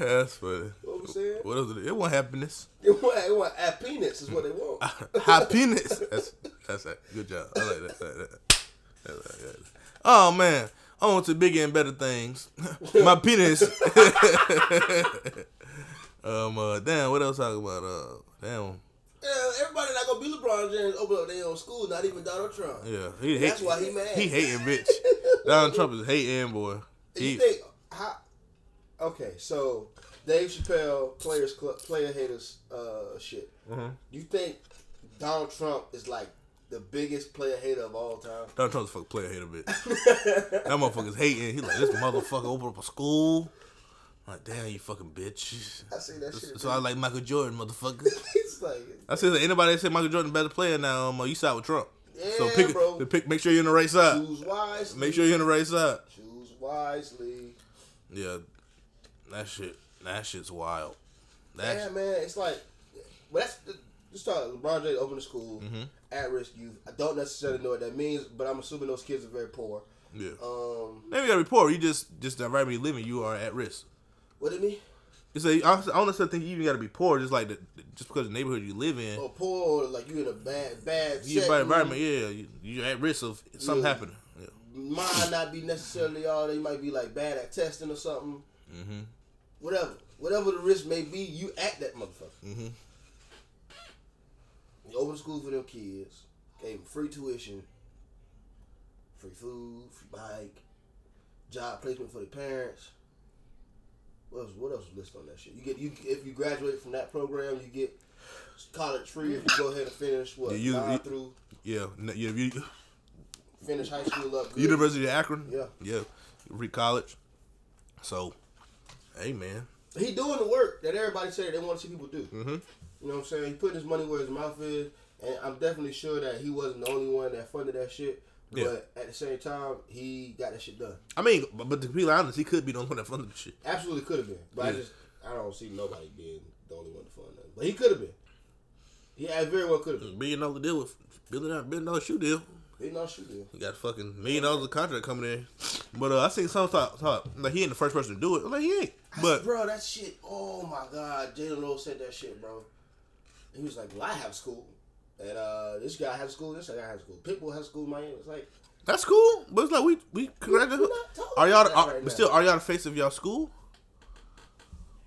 That's funny. What I'm saying? What else? It want happiness. They want, they want penis is what they want. Happiness. That's that's it. Good job. I like that. I like that. I like that. Oh man, on to bigger and better things. My penis. um. Uh, damn. What else talk about? Uh. Damn. Yeah, everybody not gonna be LeBron James open up their own school, not even Donald Trump. Yeah. He That's hate, why he mad. He hating bitch. Donald Trump is hating boy. He, you think how? Okay, so Dave Chappelle players club player haters uh shit. Mhm. You think Donald Trump is like the biggest player hater of all time? Donald Trump's a fucking player hater bitch. that motherfucker's hating. He like this motherfucker open up a school. I'm like damn you fucking bitch. I see that shit. So I like Michael Jordan, motherfucker. it's like I said that anybody that said Michael Jordan better player now, um, you side with Trump. so Yeah, pick, bro. pick, make sure you're in the right side. choose wisely. Make sure you're in the right side. choose wisely. Yeah, that shit, that shit's wild. That Yeah, man, it's like, but that's just start. LeBron James open the school, Mm-hmm. at risk youth. I don't necessarily know what that means, but I'm assuming those kids are very poor. yeah. Um, Maybe you got to report. You just just the environment you live in, you are at risk. What do you mean? It's a, I don't necessarily think you even got to be poor. Just like the, just because the neighborhood you live in, Or poor, or like you in a bad, bad you bad environment. Yeah, you, you're at risk of something Yeah. happening. Yeah. Might not be necessarily all. They might be like bad at testing or something. Mm-hmm. Whatever, whatever the risk may be, you at that motherfucker. Mm-hmm. You open school for them kids, gave them free tuition, free food, free bike, job placement for the parents. What else? What else was listed on that shit? You get you if you graduate from that program, you get college free if you go ahead and finish what Yeah, you- you- through Yeah, yeah. You, finish high school up. Good. University of Akron. Yeah. yeah. Free college. So, hey man. He doing the work that everybody said they want to see people do. Mm-hmm. You know what I'm saying? He putting his money where his mouth is, and I'm definitely sure that he wasn't the only one that funded that shit. Yeah. But at the same time, he got that shit done. I mean, but, but to be honest, he could be the only one that funded the shit. Absolutely could have been, but I just I don't see nobody being the only one to fund that. But he could have been. He I very well could have been. Million dollar deal with billion dollar, billion dollar shoe deal. He not shoot deal. He got fucking million dollars of contract coming in. But uh, I seen some talk, talk like he ain't the first person to do it. Like he ain't. But bro, that shit. Oh my god, Jalen Rose said that shit, bro. He was like, "Well, I have school, and uh, this guy has school. This guy has school. Pitbull has school. Miami. It's like, that's cool. But it's like we we congratulate. we're not talking Are y'all? Are, right but still, are y'all the face of y'all school?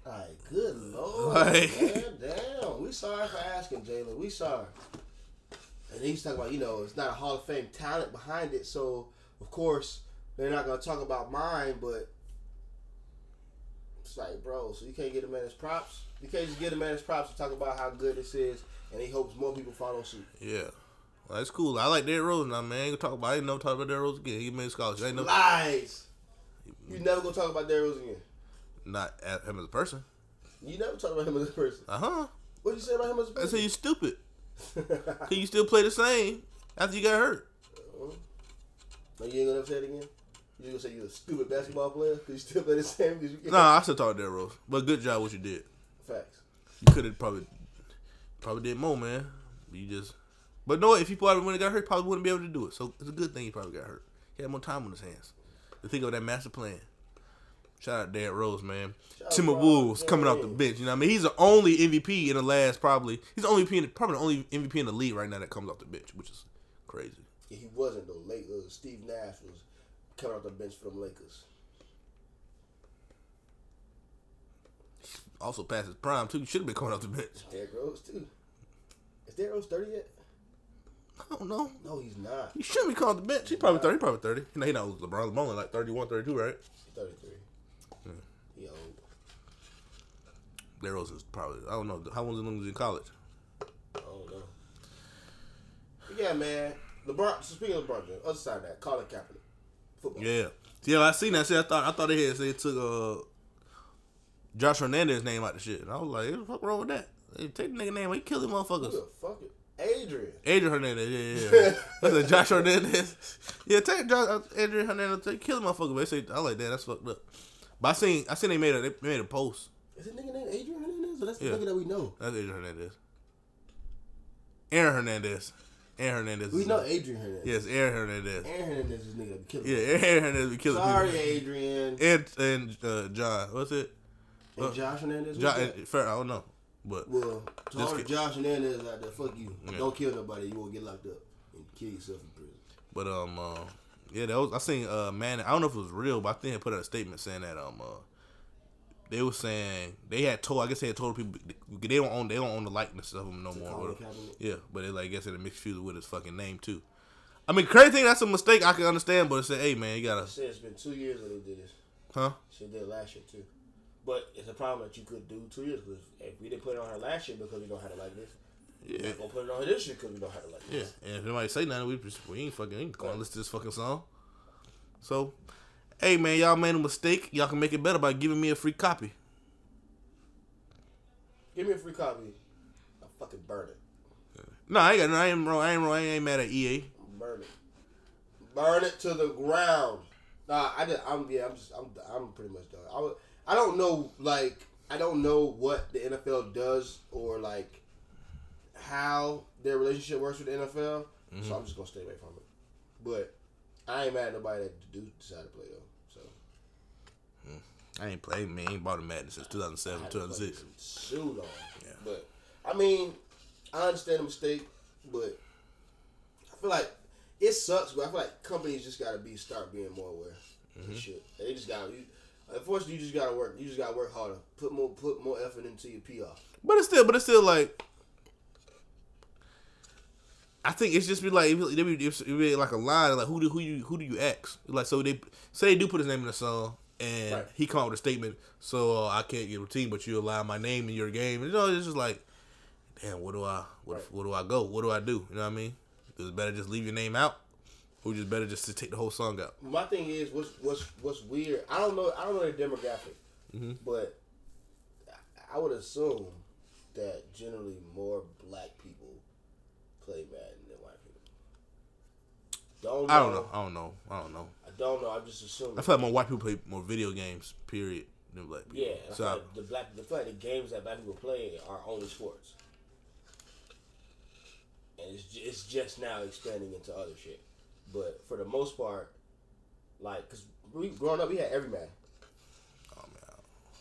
like, good lord, Like- man, damn. We sorry for asking, Jalen. We sorry. And he's talking about, you know, it's not a Hall of Fame talent behind it, so of course they're not gonna talk about mine, but it's like, bro, so you can't get a man his props. You can't just get a man his props and talk about how good this is, and he hopes more people follow suit. Yeah. Well, that's cool. I like Derrick Rose now, man. I ain't gonna talk about. I ain't never talk about Derrick Rose again. He made a scholarship. I ain't no Lies. You never gonna talk about Derrick Rose again. not at him as a person. You never talk about him as a person. Uh huh. What you say about him as a person? I say you stupid. Cause you still play the same after you got hurt. No, you ain't gonna say it again. You gonna say you're a stupid basketball player because you still play the same? Cause you get Nah, I still talk Derrick Rose. But good job what you did. facts. You could have probably probably did more, man. You just but no, if he probably when he got hurt, probably wouldn't be able to do it. So it's a good thing he probably got hurt. He had more time on his hands to think of that master plan. Shout out Derrick Rose, man. Timberwolves Bron coming off the bench. You know what I mean? He's the only MVP in the last probably. He's the only MVP in, probably the only MVP in the league right now that comes off the bench, which is crazy. Yeah, he wasn't though. Late uh, Steve Nash was coming off the bench for them Lakers. Also past his prime too. Should have been coming off the bench. Derrick Rose too. Is Derrick Rose thirty yet? I don't know. No, he's not. He shouldn't be coming off the bench. He probably thirty. He probably thirty. You know, he knows LeBron. LeBron like 31, 32, right? He's thirty three. Hmm. He old. Derrick Rose is probably. I don't know how long was he in college. I don't know. But yeah, man. LeBron. So speaking of LeBron, James, other side of that, Colin Kaepernick, football. Yeah. Yeah, I seen that. See, I thought I thought they had said took uh Josh Hernandez name out the shit, and I was like, what the fuck wrong with that? They take the nigga name, he killed the Who motherfuckers. the fuck? it- Adrian. Adrian Hernandez, yeah, yeah. yeah. That's a Josh Hernandez. Yeah, take Josh, uh, Adrian Hernandez, take, kill the motherfucker. But they say, I like that. That's fucked up. But I seen, I seen they made a, they made a post. Is it nigga named Adrian Hernandez? Or that's the Yeah. nigga that we know. That's Adrian Hernandez. Aaron Hernandez. Aaron Hernandez. We know Adrian Hernandez. Yes, Aaron Hernandez. Aaron Hernandez is nigga that be killing. Yeah. Aaron Hernandez be killing Sorry, people. Adrian. And and uh, John, what's it? And Josh Hernandez. John, what's that? and, fair, I don't know, but Well, to all the Josh Hernandez out there, fuck you. Yeah. Don't kill nobody. You won't get locked up and kill yourself in prison. but um uh, yeah, that was I seen uh man, I don't know if it was real, but I think they put out a statement saying that um uh they were saying they had told I guess they had told people they don't own they don't own the likeness of him no more. Yeah, but they like I guess a mixed fuse with his fucking name too. I mean, crazy thing that's a mistake I can understand, but it said, hey man, you gotta, said it's been two years that they did this. huh? She did it last year too. But it's a problem that you could do two years because if we didn't put it on her last year because we don't have it like this, we're Yeah, gonna put it on her this year because we don't have it like this. yeah. And if anybody say nothing, we just, we ain't fucking ain't gonna listen to this fucking song. So, hey man, y'all made a mistake. Y'all can make it better by giving me a free copy. Give me a free copy. I'll fucking burn it. No, I ain't got. No, I ain't wrong. I ain't wrong. I ain't mad at EA. Burn it. Burn it to the ground. Nah, I just, I'm yeah, I'm just I'm I'm pretty much done. I would- I don't know like I don't know what the NFL does or like how their relationship works with the NFL, so I'm just gonna stay away from it. But I ain't mad at nobody that do decide to play though. So I ain't played. Man, ain't bought a Madden since 2007, I had to play 2006. some Too long. Yeah. But I mean, I understand the mistake, but I feel like it sucks. But I feel like companies just gotta be start being more aware Mm-hmm. of shit. They just gotta. Unfortunately, you just gotta work. You just gotta work harder. Put more put more effort into your PR. But it's still, but it's still like. I think it's just be like it be, it be like a line like who do who you who do you ask like so they say they do put his name in the song and Right. he come out with a statement so uh, I can't get routine but you allow my name in your game and you know it's just like damn what do I what, Right. where do I go what do I do you know what I mean it's better just leave your name out or just better just to take the whole song out My thing is, what's what's what's weird? I don't know. I don't know the demographic, Mm-hmm. but I- would assume that generally more black people play Madden than white people. Don't know. I don't know I don't know I don't know I don't know. I'm just assuming. I feel like more white people play more video games period than black people Yeah, so I- like the black, the, like the games that black people play are only sports, and it's it's just now expanding into other shit. But for the most part, like, cause we growing up, we had every man. Oh man,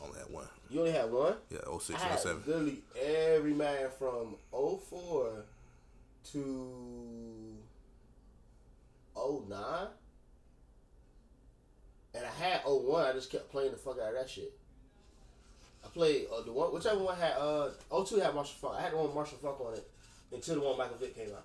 I only had one. You only had one. Yeah, 06, I had 07. literally every Madden from 04 to 09. And I had 01, I just kept playing the fuck out of that shit. I played uh, the one, whichever one had, uh, 02 had Marshall Faulk. I had the one with Marshall Faulk on it until the one Michael Vick came out.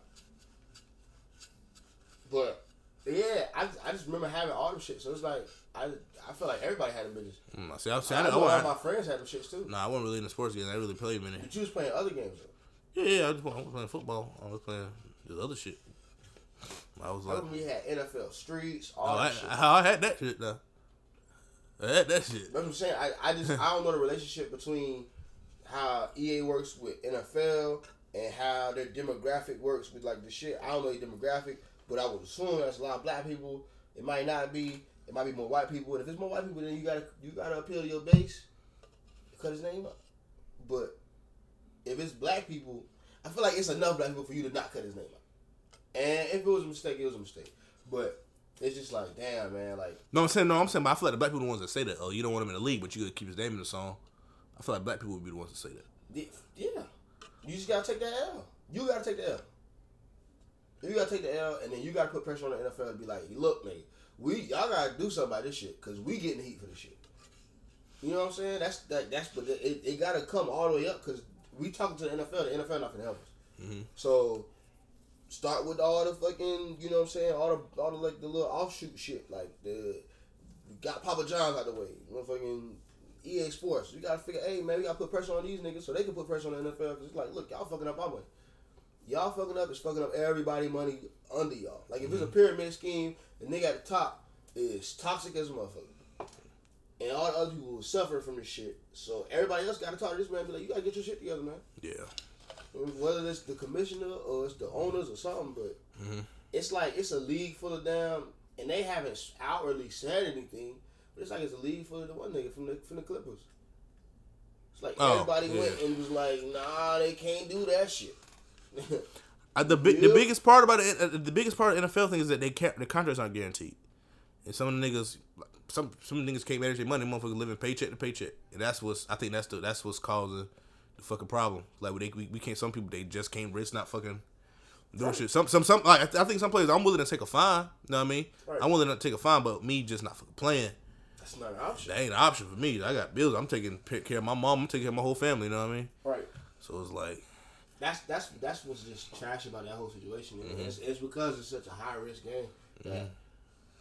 But, yeah, I, I just remember having all them shit. So it's like, I, I feel like everybody had them bitches. Mm, see, I, see, I, I, I, know all I, my friends had them shits too. nah, I wasn't really in the sports game. I really played many. But you was playing other games though. Yeah, yeah, I, just, I was playing football. I was playing this other shit. I was like, we had NFL streets, all oh, I, that shit. I, I had that shit though. I had that shit. That's what I'm saying. I, I just I don't know the relationship between how EA works with NFL and how their demographic works with like the shit. I don't know the demographic, but I would assume that's a lot of black people. It might not be. It might be more white people. And if it's more white people, then you gotta you gotta appeal to your base. Cut his name up. But if it's black people, I feel like it's enough black people for you to not cut his name up. And if it was a mistake, it was a mistake. But it's just like, damn, man, like No, I'm saying no. I'm saying, but I feel like the black people are the ones that say that. Oh, you don't want him in the league, but you gotta keep his name in the song. I feel like black people would be the ones to say that. Yeah, yeah. You just gotta take that L. You gotta take the L. You gotta take the L, and then you gotta put pressure on the NFL to be like, look, man, we y'all gotta do something about this shit, cause we getting heat for this shit. You know what I'm saying? That's that. That's but it, it gotta come all the way up, cause we talking to the NFL. The NFL not gonna help us. Mhm. So start with all the fucking, you know what I'm saying? All the all the like the little offshoot shit, like the got Papa John's out the way. Motherfucking EA Sports. You gotta figure, hey man, we gotta put pressure on these niggas so they can put pressure on the NFL. Cause it's like, look, y'all fucking up our money. Y'all fucking up is fucking up everybody money under y'all. Like if it's a pyramid scheme, the nigga at the top is toxic as a motherfucker. And all the other people will suffer from this shit. So everybody else gotta talk to this man and be like, you gotta get your shit together, man. Yeah. whether it's the commissioner or it's the owners or something, but Mm-hmm. it's like it's a league full of them, and they haven't outwardly said anything, but it's like it's a league full of the one nigga from the from the Clippers. It's like Oh, everybody yeah. went and was like, nah, they can't do that shit. Uh, the big, the biggest part about it, uh, the biggest part of the NFL thing is that they can't, the contracts aren't guaranteed, and some of the niggas, some some niggas can't manage their money. Motherfuckers living paycheck to paycheck, and that's what's I think that's the that's what's causing the fucking problem. Like they, we, we can't. Some people they just can't risk not fucking doing shit. Some some some like I, th- I think some players I'm willing to take a fine. You know what I mean? Right. I'm willing to take a fine, but me just not fucking playing. That's not an option. That ain't an option for me. I got bills. I'm taking care of my mom. I'm taking care of my whole family. You know what I mean? Right. So it's like, That's that's that's what's just trash about that whole situation. Mm-hmm. It's, it's because it's such a high risk game that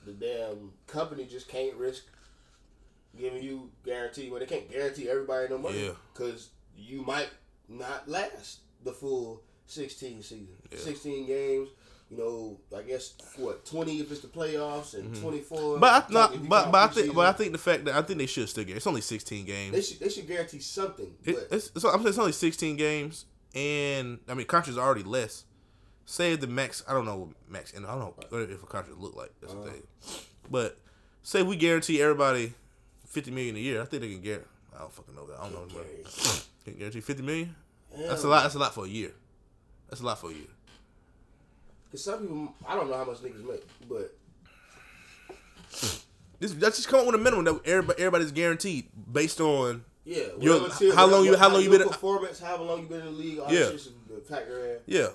the damn company just can't risk giving you guarantee. Well, they can't guarantee everybody no money Yeah. because you might not last the full sixteen season, Yeah. sixteen games. You know, I guess what twenty if it's the playoffs and twenty four. Mm-hmm. but I, not, but but I think but I think the fact that I think they should still get. It's only 16 games. they should they should guarantee something. It, it's, it's, I'm saying it's only 16 games, and I mean, contracts are already less. Say the max, I don't know what max, and I don't know what if a contract look like. That's Uh-huh. the thing. But say we guarantee everybody 50 million a year. I think they can get. I don't fucking know that. I don't know. Can guarantee 50 million? Hell That's a lot. That's a lot for a year. That's a lot for a year. Cause some people, I don't know how much niggas make, but This that's just come up with a minimum that everybody, everybody's guaranteed based on. Yeah, Your- whatever tier- how long you- how long you been- performance, how long you been in the league, all Yeah. the. Yeah,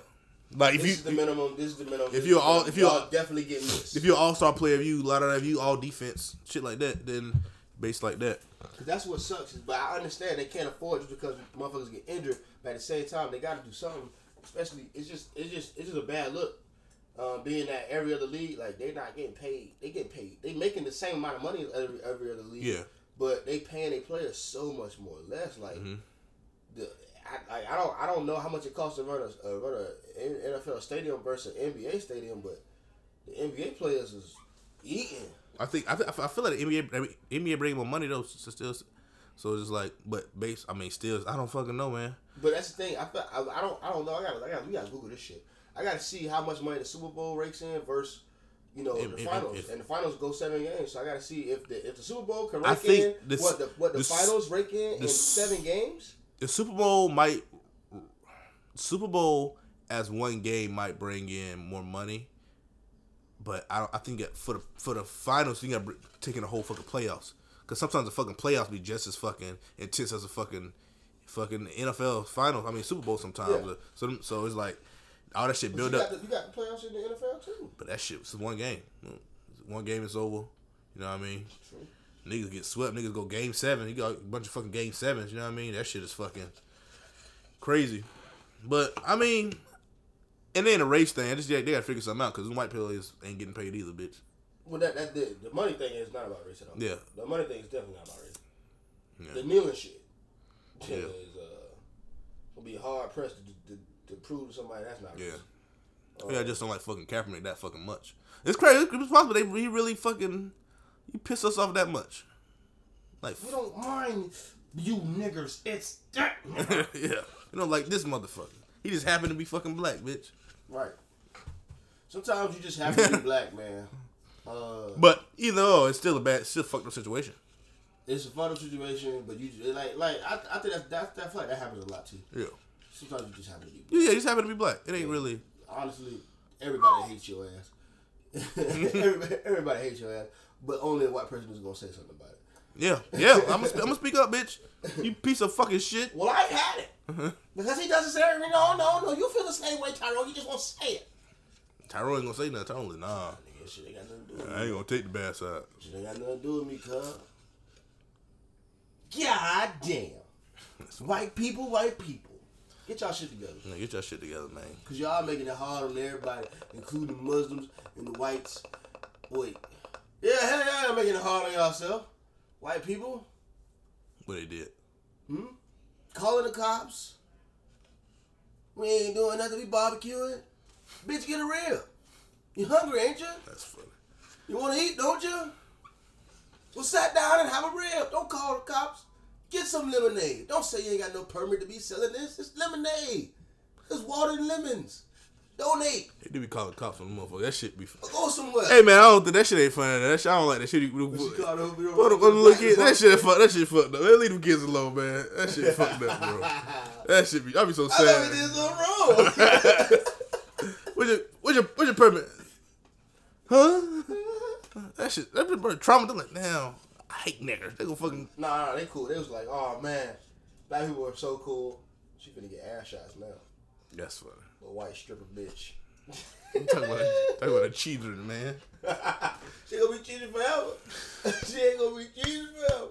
like if this you is the minimum. This is the minimum. if you're all- if you're- Y'all definitely getting this. if you're all star player, if you a lot of you all defense, shit like that, then based like that. Cause that's what sucks. Is, but I understand they can't afford just because motherfuckers get injured. But at the same time, they got to do something. Especially, it's just, it's just, it's just a bad look. Um, being that every other league, like they're not getting paid. They get paid. They making the same amount of money as every, every other league. Yeah. But they paying their players so much more or less. Like Mm-hmm. the, I, I, I don't, I don't know how much it costs to run a, uh, run a NFL stadium versus an NBA stadium, but the NBA players is eating. I think I, I feel like the NBA NBA bring more money though. So still, so it's just like, but base. I mean, still, I don't fucking know, man. But that's the thing. I, feel, I, I don't I don't know. I got I got we got to Google this shit. I got to see how much money the Super Bowl rakes in versus you know If- the finals. if- and the finals go seven games. So I got to see if the if the Super Bowl can I rake think in the what the what the, the finals rake in in seven games. The Super Bowl might, Super Bowl as one game might bring in more money, but I don't, I think that for the for the finals you got to taking the whole fucking playoffs because sometimes the fucking playoffs be just as fucking intense as a fucking fucking NFL finals. I mean Super Bowl sometimes. Yeah. So so it's like all that shit build you up. got the, you got the playoffs in the NFL too. But that shit was one game. One game is over. You know what I mean? True. Niggas get swept. Niggas go game seven. You got a bunch of fucking game sevens. You know what I mean? That shit is fucking crazy. But I mean, and then a race thing. I just they, they gotta figure something out because white players ain't getting paid either, bitch. Well, that, that the, the money thing is not about race at all. Yeah. the money thing is definitely not about race. Yeah. The kneeling shit Yeah. is uh, gonna be hard pressed to, to, to prove to somebody that's not Yeah. Yeah, I just don't like fucking Kaepernick that fucking much. It's crazy. It's possible they he really fucking he pissed us off that much. Like, We don't mind you niggers. It's that. yeah, you know, like this motherfucker. He just happened to be fucking black, bitch. right. Sometimes you just have to be black, man. Uh, But either or, it's still a bad, still fucked up situation. it's a fun situation, but you like like I, I think that that that, like that happens a lot too. Yeah. Sometimes you just have to be. Yeah, yeah, he's happen to be black. It ain't really. Honestly, everybody hates your ass. everybody, everybody hates your ass, but only a white person is gonna say something about it. Yeah, yeah. I'm gonna, I'm gonna speak up, bitch. You piece of fucking shit. Well, I've had it uh-huh. because he doesn't say everything. No, no, no. You feel the same way, Tyrone. You just won't say it. Tyrone ain't gonna say nothing. Tyrone, like, nah, Nigga, shit ain't got nothing to do with I me. ain't gonna take the bad side. Shit ain't got nothing to do with me, cuz. God damn. White people, white people. Get y'all shit together. Get your shit together, man. Cause y'all making it hard on everybody, including the Muslims and the whites. Wait. Yeah, hell yeah, y'all making it hard on yourself. White people, What they did. hmm? Calling the cops. We ain't doing nothing, we barbecuing. Bitch, get a rib. You hungry, ain't you? That's funny. You wanna eat, don't you? Well, sit down and have a rib. Don't call the cops. Get some lemonade. Don't say you ain't got no permit to be selling this. It's lemonade. It's water and lemons. Donate. They do be calling cops on the motherfucker. That shit be. Fun. Go somewhere. Hey man, I don't think that shit ain't funny. That shit, I don't like that shit. You, What you call over there? What the, what the little kid? That shit fuck. That shit fucked up. Man, leave them kids alone, man. That shit fucked up, bro. That shit be. I be so I sad. did something wrong. What's your what's your what's your permit? Huh? That shit. That been trauma. I'm like, damn. Hate niggers. They gonna fucking. nah, nah, they cool. They was like, oh man, black people are so cool. She finna get ass shots now. That's funny. Little white stripper bitch. I'm talking about a, talking about a cheater, man. she gonna be cheating forever. she ain't gonna be cheating forever.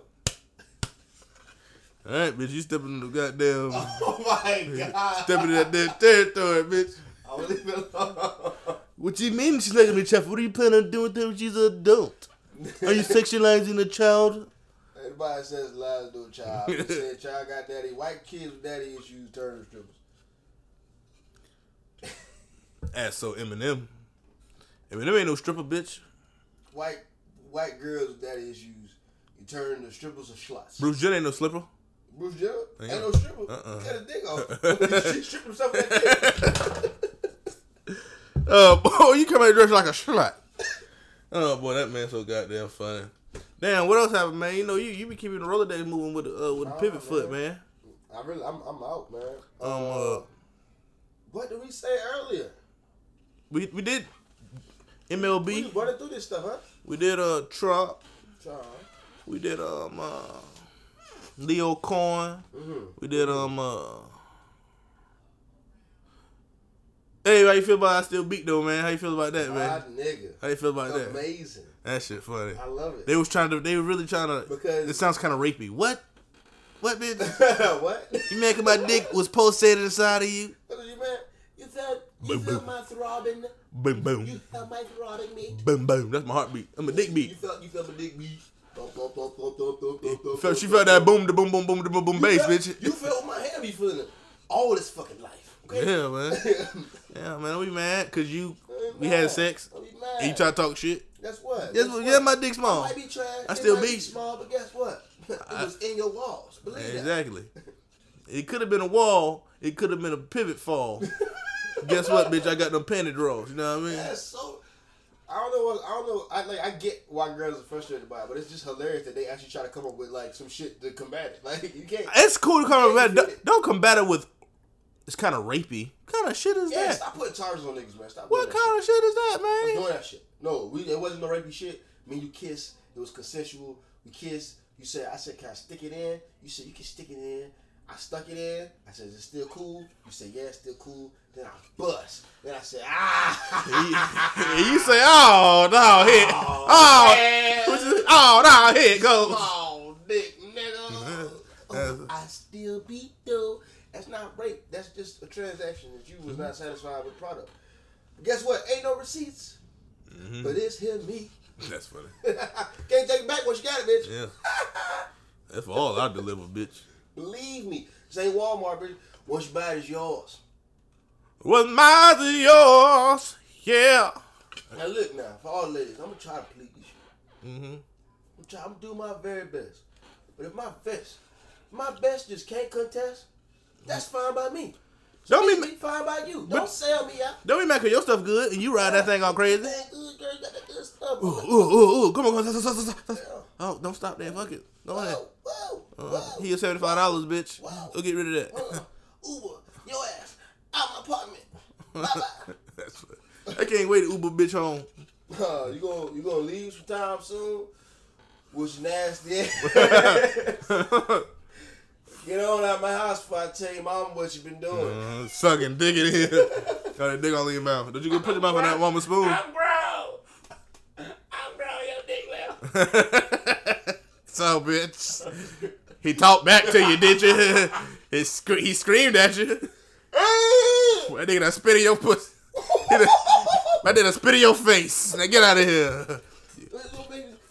All right, bitch. You stepping in the goddamn. Oh my god. stepping in that damn territory, bitch. I will leave it alone. What you mean she's like a child? What are you planning on doing with her when she's an adult? Are you sexualizing a child? Everybody says lies to a child. They said child got daddy. White kids with daddy issues turn to strippers. Ass so Eminem. Eminem ain't no stripper, bitch. White white girls with daddy issues. You turn to strippers or sluts. Bruce Jenner ain't no slipper. Bruce Jenner ain't no stripper. Uh-uh. Cut his dick off. she strip himself that dick. Uh, boy, you come out dressed like a slut. Oh boy, that man so goddamn funny. Damn, what else happened, man? You know, you, you be keeping the roller day moving with the uh, with the Oh, pivot foot, man. man. I really, I'm, I'm out, man. Um, Uh, uh, what did we say earlier? we we did MLB. was running through this stuff, huh? We did uh Trump. Charles. We did um uh, Lyor Cohen. Mm-hmm. We did um uh. Hey, how you feel about I still beat though, man? How you feel about that, man? My nigga. How you feel about that? Amazing. That shit funny. I love it. They was trying to. They were really trying to. Because- it sounds kind of rapey. What? What, bitch? what? You making my dick was pulsating inside of you? What did you man? You felt you Boom, felt boom. my throbbing. Boom, boom. You felt my throbbing me. boom, boom. That's my heartbeat. I'm a dick beat. You felt you felt my dick beat. Felt, she felt that boom, the boom, boom, boom, the boom, boom, bass, bitch. You felt my be feeling all this fucking life. Okay? Yeah, man. Yeah, man. We mad because you. We had sex. Don't be mad. And you try to talk shit. Guess what? Guess what? yeah, my dick small. might be trash. I it still be small, but guess what? it was in your walls. Believe that. Exactly. It could have been a wall. It could have been a pivot fall. Guess what, bitch? I got them panty drawers. You know what I mean? That's so. I don't know what I don't know. I like I get why girls are frustrated by it, but it's just hilarious that they actually try to come up with like some shit to combat it. Like you can't. It's cool to come about. Don't, don't combat it with. It's kind of rapey. What kind of shit is that? Yeah, that? stop putting charges on niggas, man. Stop. What doing that kind of shit is that, shit. Man? doing that shit. No, we it wasn't no rapey shit. I mean, you kiss. It was consensual. We kissed. You said, I said, can I stick it in? You said you can stick it in. I stuck it in. I said, is it still cool? You said, yeah, it's still cool. Then I bust. Then I said, ah. You say, oh no, here, oh, man. oh no, here it goes. Oh, dick, nigga. Oh, I still beat though. That's not rape. That's just a transaction that you was Mm-hmm. not satisfied with product. But guess what? Ain't no receipts. Mm-hmm. But it's him, me. That's funny. Can't take it back what you got it, bitch. Yeah, that's for all I deliver, bitch. Believe me. This ain't Walmart, bitch. Once you buy it, it's yours. Was mine to yours? Yeah. Now look now, for all ladies, I'm gonna try to please you. Mm-hmm. I'm try, I'm do my very best. But if my best, my best just can't contest, that's fine by me. Don't be, be fine by you. Don't sell me out. don't be mad 'cause your stuff good and you ride that thing all crazy. Good girl, got that good stuff. Ooh, ooh, ooh, ooh. Come on, come on. Oh, don't stop there. Fuck it. Go ahead. Whoa, whoa, Uh, whoa. here's seventy five dollars, bitch. Wow. Go get rid of that. Uh, Uber, your ass, out my apartment. Bye That's I can't wait to Uber bitch home. bye. you gonna you gonna leave sometime soon? Which nasty ass. Get on out my house before I tell your mama what you been doing. Uh, sucking dick in here. Got that dick all in your mouth. Don't you go put your mouth on that woman's spoon? I'm grown. I'm grown, your dick left. so, bitch. He talked back to you, did you? He, sc- he screamed at you. That nigga done spit in your pussy. That nigga done spit in your face. Now get out of here.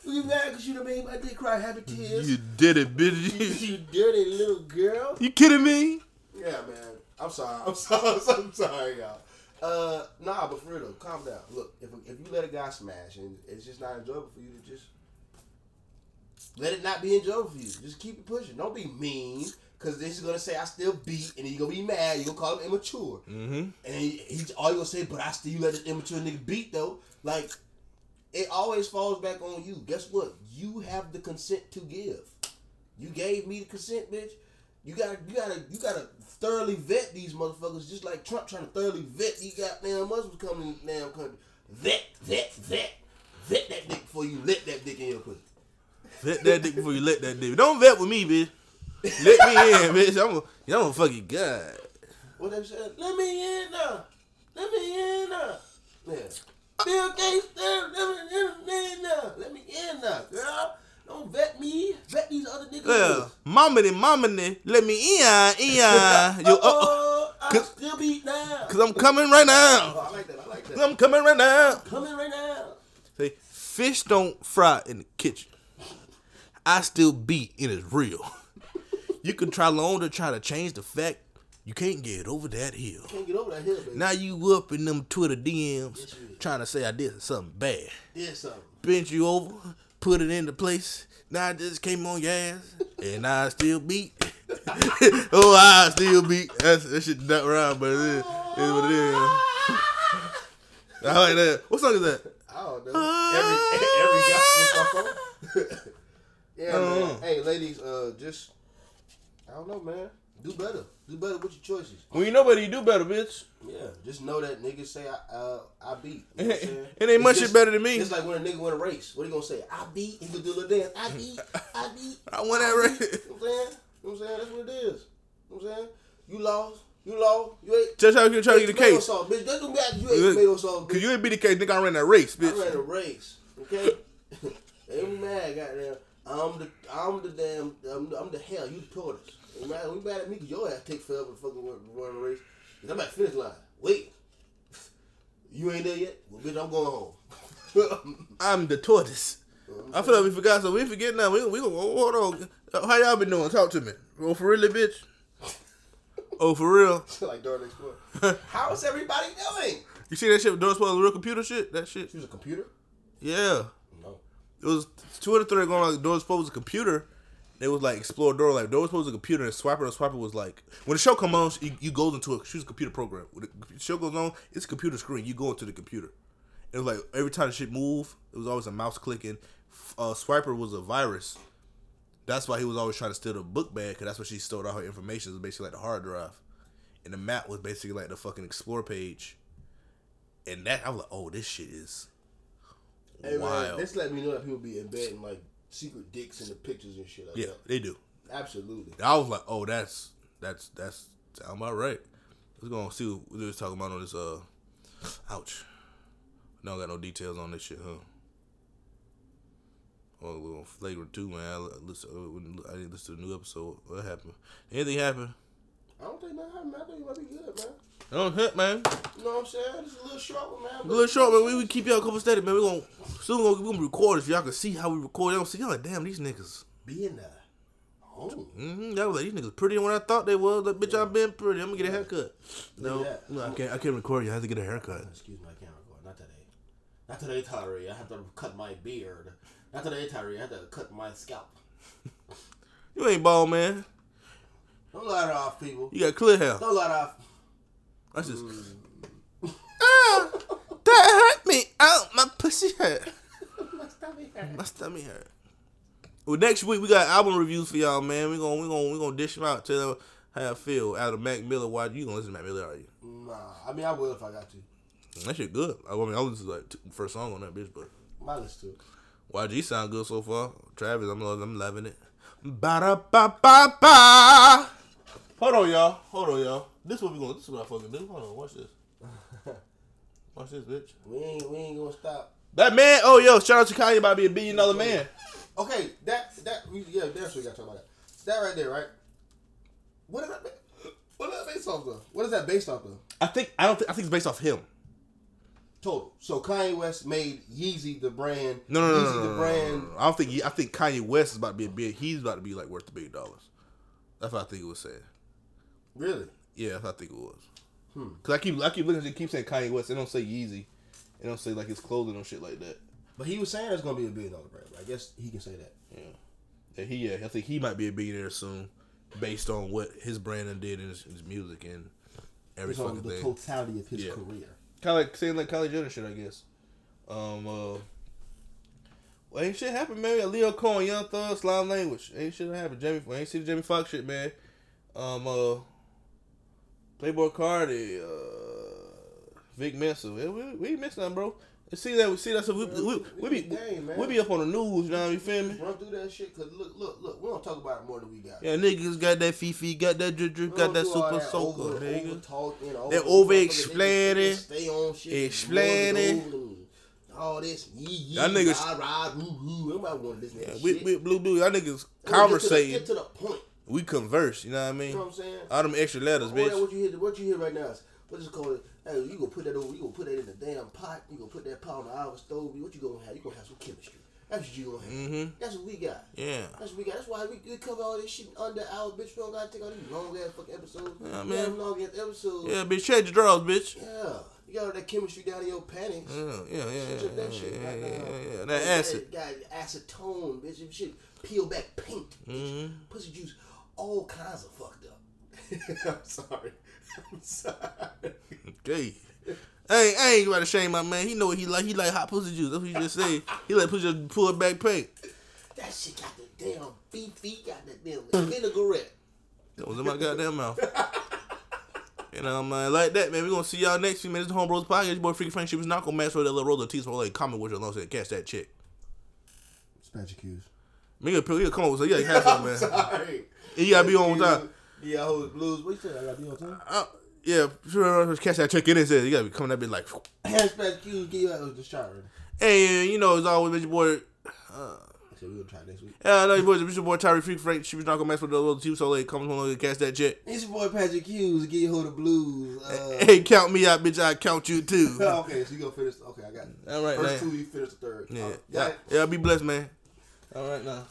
You mad because you done made my dick cry happy tears? You did it, bitch. you dirty little girl. You kidding me? Yeah, man. I'm sorry. I'm sorry. I'm sorry, y'all. Uh, nah, but for real though, calm down. Look, if if you let a guy smash and it's just not enjoyable for you to just let it not be enjoyable for you. Just keep it pushing. Don't be mean. Cause then he's gonna say I still beat, and then you gonna be mad. You gonna call him immature, Mm-hmm. and he, he's all you gonna say. But I still you let this immature nigga beat though. Like it always falls back on you. Guess what? You have the consent to give. You gave me the consent, bitch. You gotta, you gotta, you gotta thoroughly vet these motherfuckers, just like Trump trying to thoroughly vet these goddamn Muslims coming in the damn country. Vet, vet, vet, vet that dick before you let that dick in your pussy. Vet that dick before you let that dick. Don't vet with me, bitch. Let me in, bitch. I'm a, I'm a fucking god. What they said? Let me in now. Let me in now. Yeah. Bill Gates, let me in now. Let me in now, girl. Don't vet me. Vet these other niggas. Yeah, mamma mamma let me in, in. Yo, uh, oh, I still beat now. cause I'm coming right now. Oh, I like that. I like that. I'm coming right now. Coming right now. Say, fish don't fry in the kitchen. I still beat in it is real. You can try long to try to change the fact you can't get over that hill. Can't get over that hill, baby. Now you up in them Twitter DMs trying to say I did something bad. Did something. Bent you over, put it into place. Now I just came on your ass, and I still beat. oh, I still beat. That's, that shit not right, but it is, it is what it is. I like that. What song is that? I don't know. Every every gospel song. yeah, man. know. Hey, ladies, uh, just I don't know, man. Do better. Do better with your choices. When you know better, you do better, bitch. Yeah, just know that niggas say I uh, I beat. You know It ain't much It's shit just- better than me. It's like when a nigga win a race. What are you gonna say? I beat. He gonna do a little dance. I beat. I beat. I won that You race. know what I'm saying? You know what I'm saying? That's what it is. You know what I'm saying? You lost. You lost. You ate. Just how you trying to get the case. Sauce, bitch. That do bad. You ain't tomato sauce, bitch. Cause you ain't be the case, nigga. I ran that race, bitch. I ran a race, okay? Ain't mad, goddamn. I'm the, I'm the damn, I'm, I'm the hell. You the tortoise. Mad, we mad at me because your ass take forever to fucking run, run a race. Cause I'm at finish line. Wait, you ain't there yet? Well, bitch, I'm going home. I'm the tortoise. I feel like we forgot, so we forget now. We we gonna hold on. Uh, how y'all been doing? Talk to me. Oh, for real, bitch. Oh, for real. like Dora Explorer. How's everybody doing? You see that shit with Doris Spoil's real computer shit? That shit. She was a computer? Yeah. It was Twitter three going like Spoil was a computer. They was like explore door like Spoil was a computer and Swiper and Swiper was like when the show comes on you, you goes into a she's a computer program. When the show goes on, it's a computer screen. You go into the computer. It was like every time the shit move, it was always a mouse clicking. Uh, Swiper was a virus. That's why he was always trying to steal the book bag because that's where she stole all her information. It was basically like the hard drive, and the map was basically like the fucking explore page. And that I was like, oh, this shit is Hey, man, wild. this let me know that people be embedding like secret dicks in the pictures and shit like yeah, that. they do. Absolutely. I was like, oh, that's that's that's sound about right. Let's go and see what we was talking about on this. Uh, ouch. No, got no details on this shit, huh? Oh, a little flagrant too, man. I listen. I didn't listen to the new episode. What happened? Anything happened? I don't think nothing happened. I think you might be good, man. I don't hit, man. You know what I'm saying? It's a little short one, man. A little short, man. We, we keep y'all a couple steady, man. We gonna soon gonna, we gonna record this. Y'all can see how we record. Y'all see. Y'all like, damn, these niggas. Being there. Oh. Mm-hmm. Y'all was like, these niggas prettier than what I thought they was. Like, bitch, I've been pretty. I'm gonna get a haircut. No, that. no, I can't. I can't record you. I have to get a haircut. Excuse my camera going. Not today. Not today, Tyree. I have to cut my beard. Not today, Tyree. I have to cut my scalp. You ain't bald, man. Don't let it off, people. You got clear hair. Don't let it off. That's just. Ah, that hurt me. Out my pussy hurt. My stomach hurt. My stomach hurt. Well, next week we got album reviews for y'all, man. We gonna we gonna we gonna dish them out. Tell them how I feel. Out of Mac Miller, why you gonna listen to Mac Miller? Are you? Nah, I mean I will if I got to. That shit good. I mean, I listen to like t- first song on that bitch, but Might listen to it. YG sound good so far. Travis, I'm I'm loving it. Ba da ba ba ba. Hold on, y'all. Hold on, y'all. This what we gonna. This is what I fucking do. Hold on. Watch this. Watch this, bitch. We ain't we ain't gonna stop. That man. Oh, yo. Shout out to Kanye about to be a billion dollar man. Okay, that that we- yeah, that's what we got to talk about. That. that right there, right? What is that? What is that based off of? What is that based off of? I think. I don't think. I think it's based off him. Total. So Kanye West made Yeezy the brand. No, no, no, Yeezy no, no, the brand. no. I don't think. I think Kanye West is about to be a big. He's about to be like worth a billion dollars. That's what I think it was saying. Really? Yeah, I think it was. Cause I keep I keep looking. It keep saying Kanye West. They don't say Yeezy. They don't say like his clothing or shit like that. But he was saying it's gonna be a billion dollar brand. I guess he can say that. Yeah. Yeah, he yeah, I think he might be a billionaire soon. based on what his brand did in his, his music and every It's fucking the thing. totality of his Yeah. career. Kind of like saying like Kylie Jenner shit, I guess. Um, uh, well, ain't shit happened, man. Lyor Cohen, Young Thug, Slime Language. Ain't shit happened. Jamie, ain't see the Jamie Foxx shit, man. Um, uh, Playboi Carti, uh, Vic Mensa. Yeah, we, we ain't missing nothing, bro. See that, we see that. So we, we, we, be Game, we be up on the news, you know what I mean? Feel me? Run through that shit, cause look, look, look. We don't talk about it more than we got. Yeah, niggas got that Fifi, got that drip drip, got that super that soaker, over, nigga. Over talking, That over-explaining, Stay on shit. explaining. All this, yee yee, Y'all niggas- rah rah, woo woo. Nobody want to listen to Yeah, that we, shit. we, blue, blue, y'all niggas Get to the- conversating. Get to the point. We converse, you know what I mean? You know what I'm saying? All them extra letters, that bitch. what you hear, what you hear right now is what is it called? Hey, you gonna put that over? You gonna put that in the damn pot? You gonna put that pot on the oven stove? What you gonna have? You gonna have some chemistry. That's what you gonna have. Mm-hmm. That's what we got. Yeah. That's what we got. That's why we, we cover all this shit under our bitch. We don't gotta take all these long ass fucking episodes. Yeah, man. have long ass episodes. Yeah, bitch, change your drawers, bitch. Yeah. You got all that chemistry down in your panties. Yeah, yeah, yeah, yeah, Shit, yeah, that shit. yeah, got, yeah, uh, yeah, yeah. got- That acid. Got acetone, bitch. Shit peel back paint. Mhm. Pussy juice, all kinds of fucked up. I'm sorry. I'm sorry. Okay. I ain't, I ain't about to shame my man. He know what he like. He like hot pussy juice. That's what he just say. He like pussy just pull it back paint. That shit got the damn beef feet, got the damn vinaigrette. That was in my goddamn mouth. You know, man, like that, man. We gonna see y'all next few minutes. Home Bros Podcast. Your boy Freaky Frank. She was not gonna mess with that little roller teeth. So like, comment with your lunch and catch that chick. Spatch accused. Me gonna you gotta come on. So you gotta have something, man. Sorry. And you gotta be on time. Yeah, I hold blues. What you say? I gotta be on time. Uh, yeah, sure. Catch that chick in it. Says you gotta be coming that bit like. Spatch accused. Give you out the shot. Hey, you know, it's always with your boy. Uh, So we gonna try next week. Yeah, I know your boy. It's your boy Tyree Freak Frank. She was not gonna mess with the little teeth. So like, come on and catch that chick. It's your boy Patrick Hughes. Get you hold the blues. Uh, Hey, count me out, bitch. I count you too. okay, so you gonna finish? Okay, I got it. All right, First man. two, you finish the third. Yeah, yeah, yeah. Be blessed, man. All right now.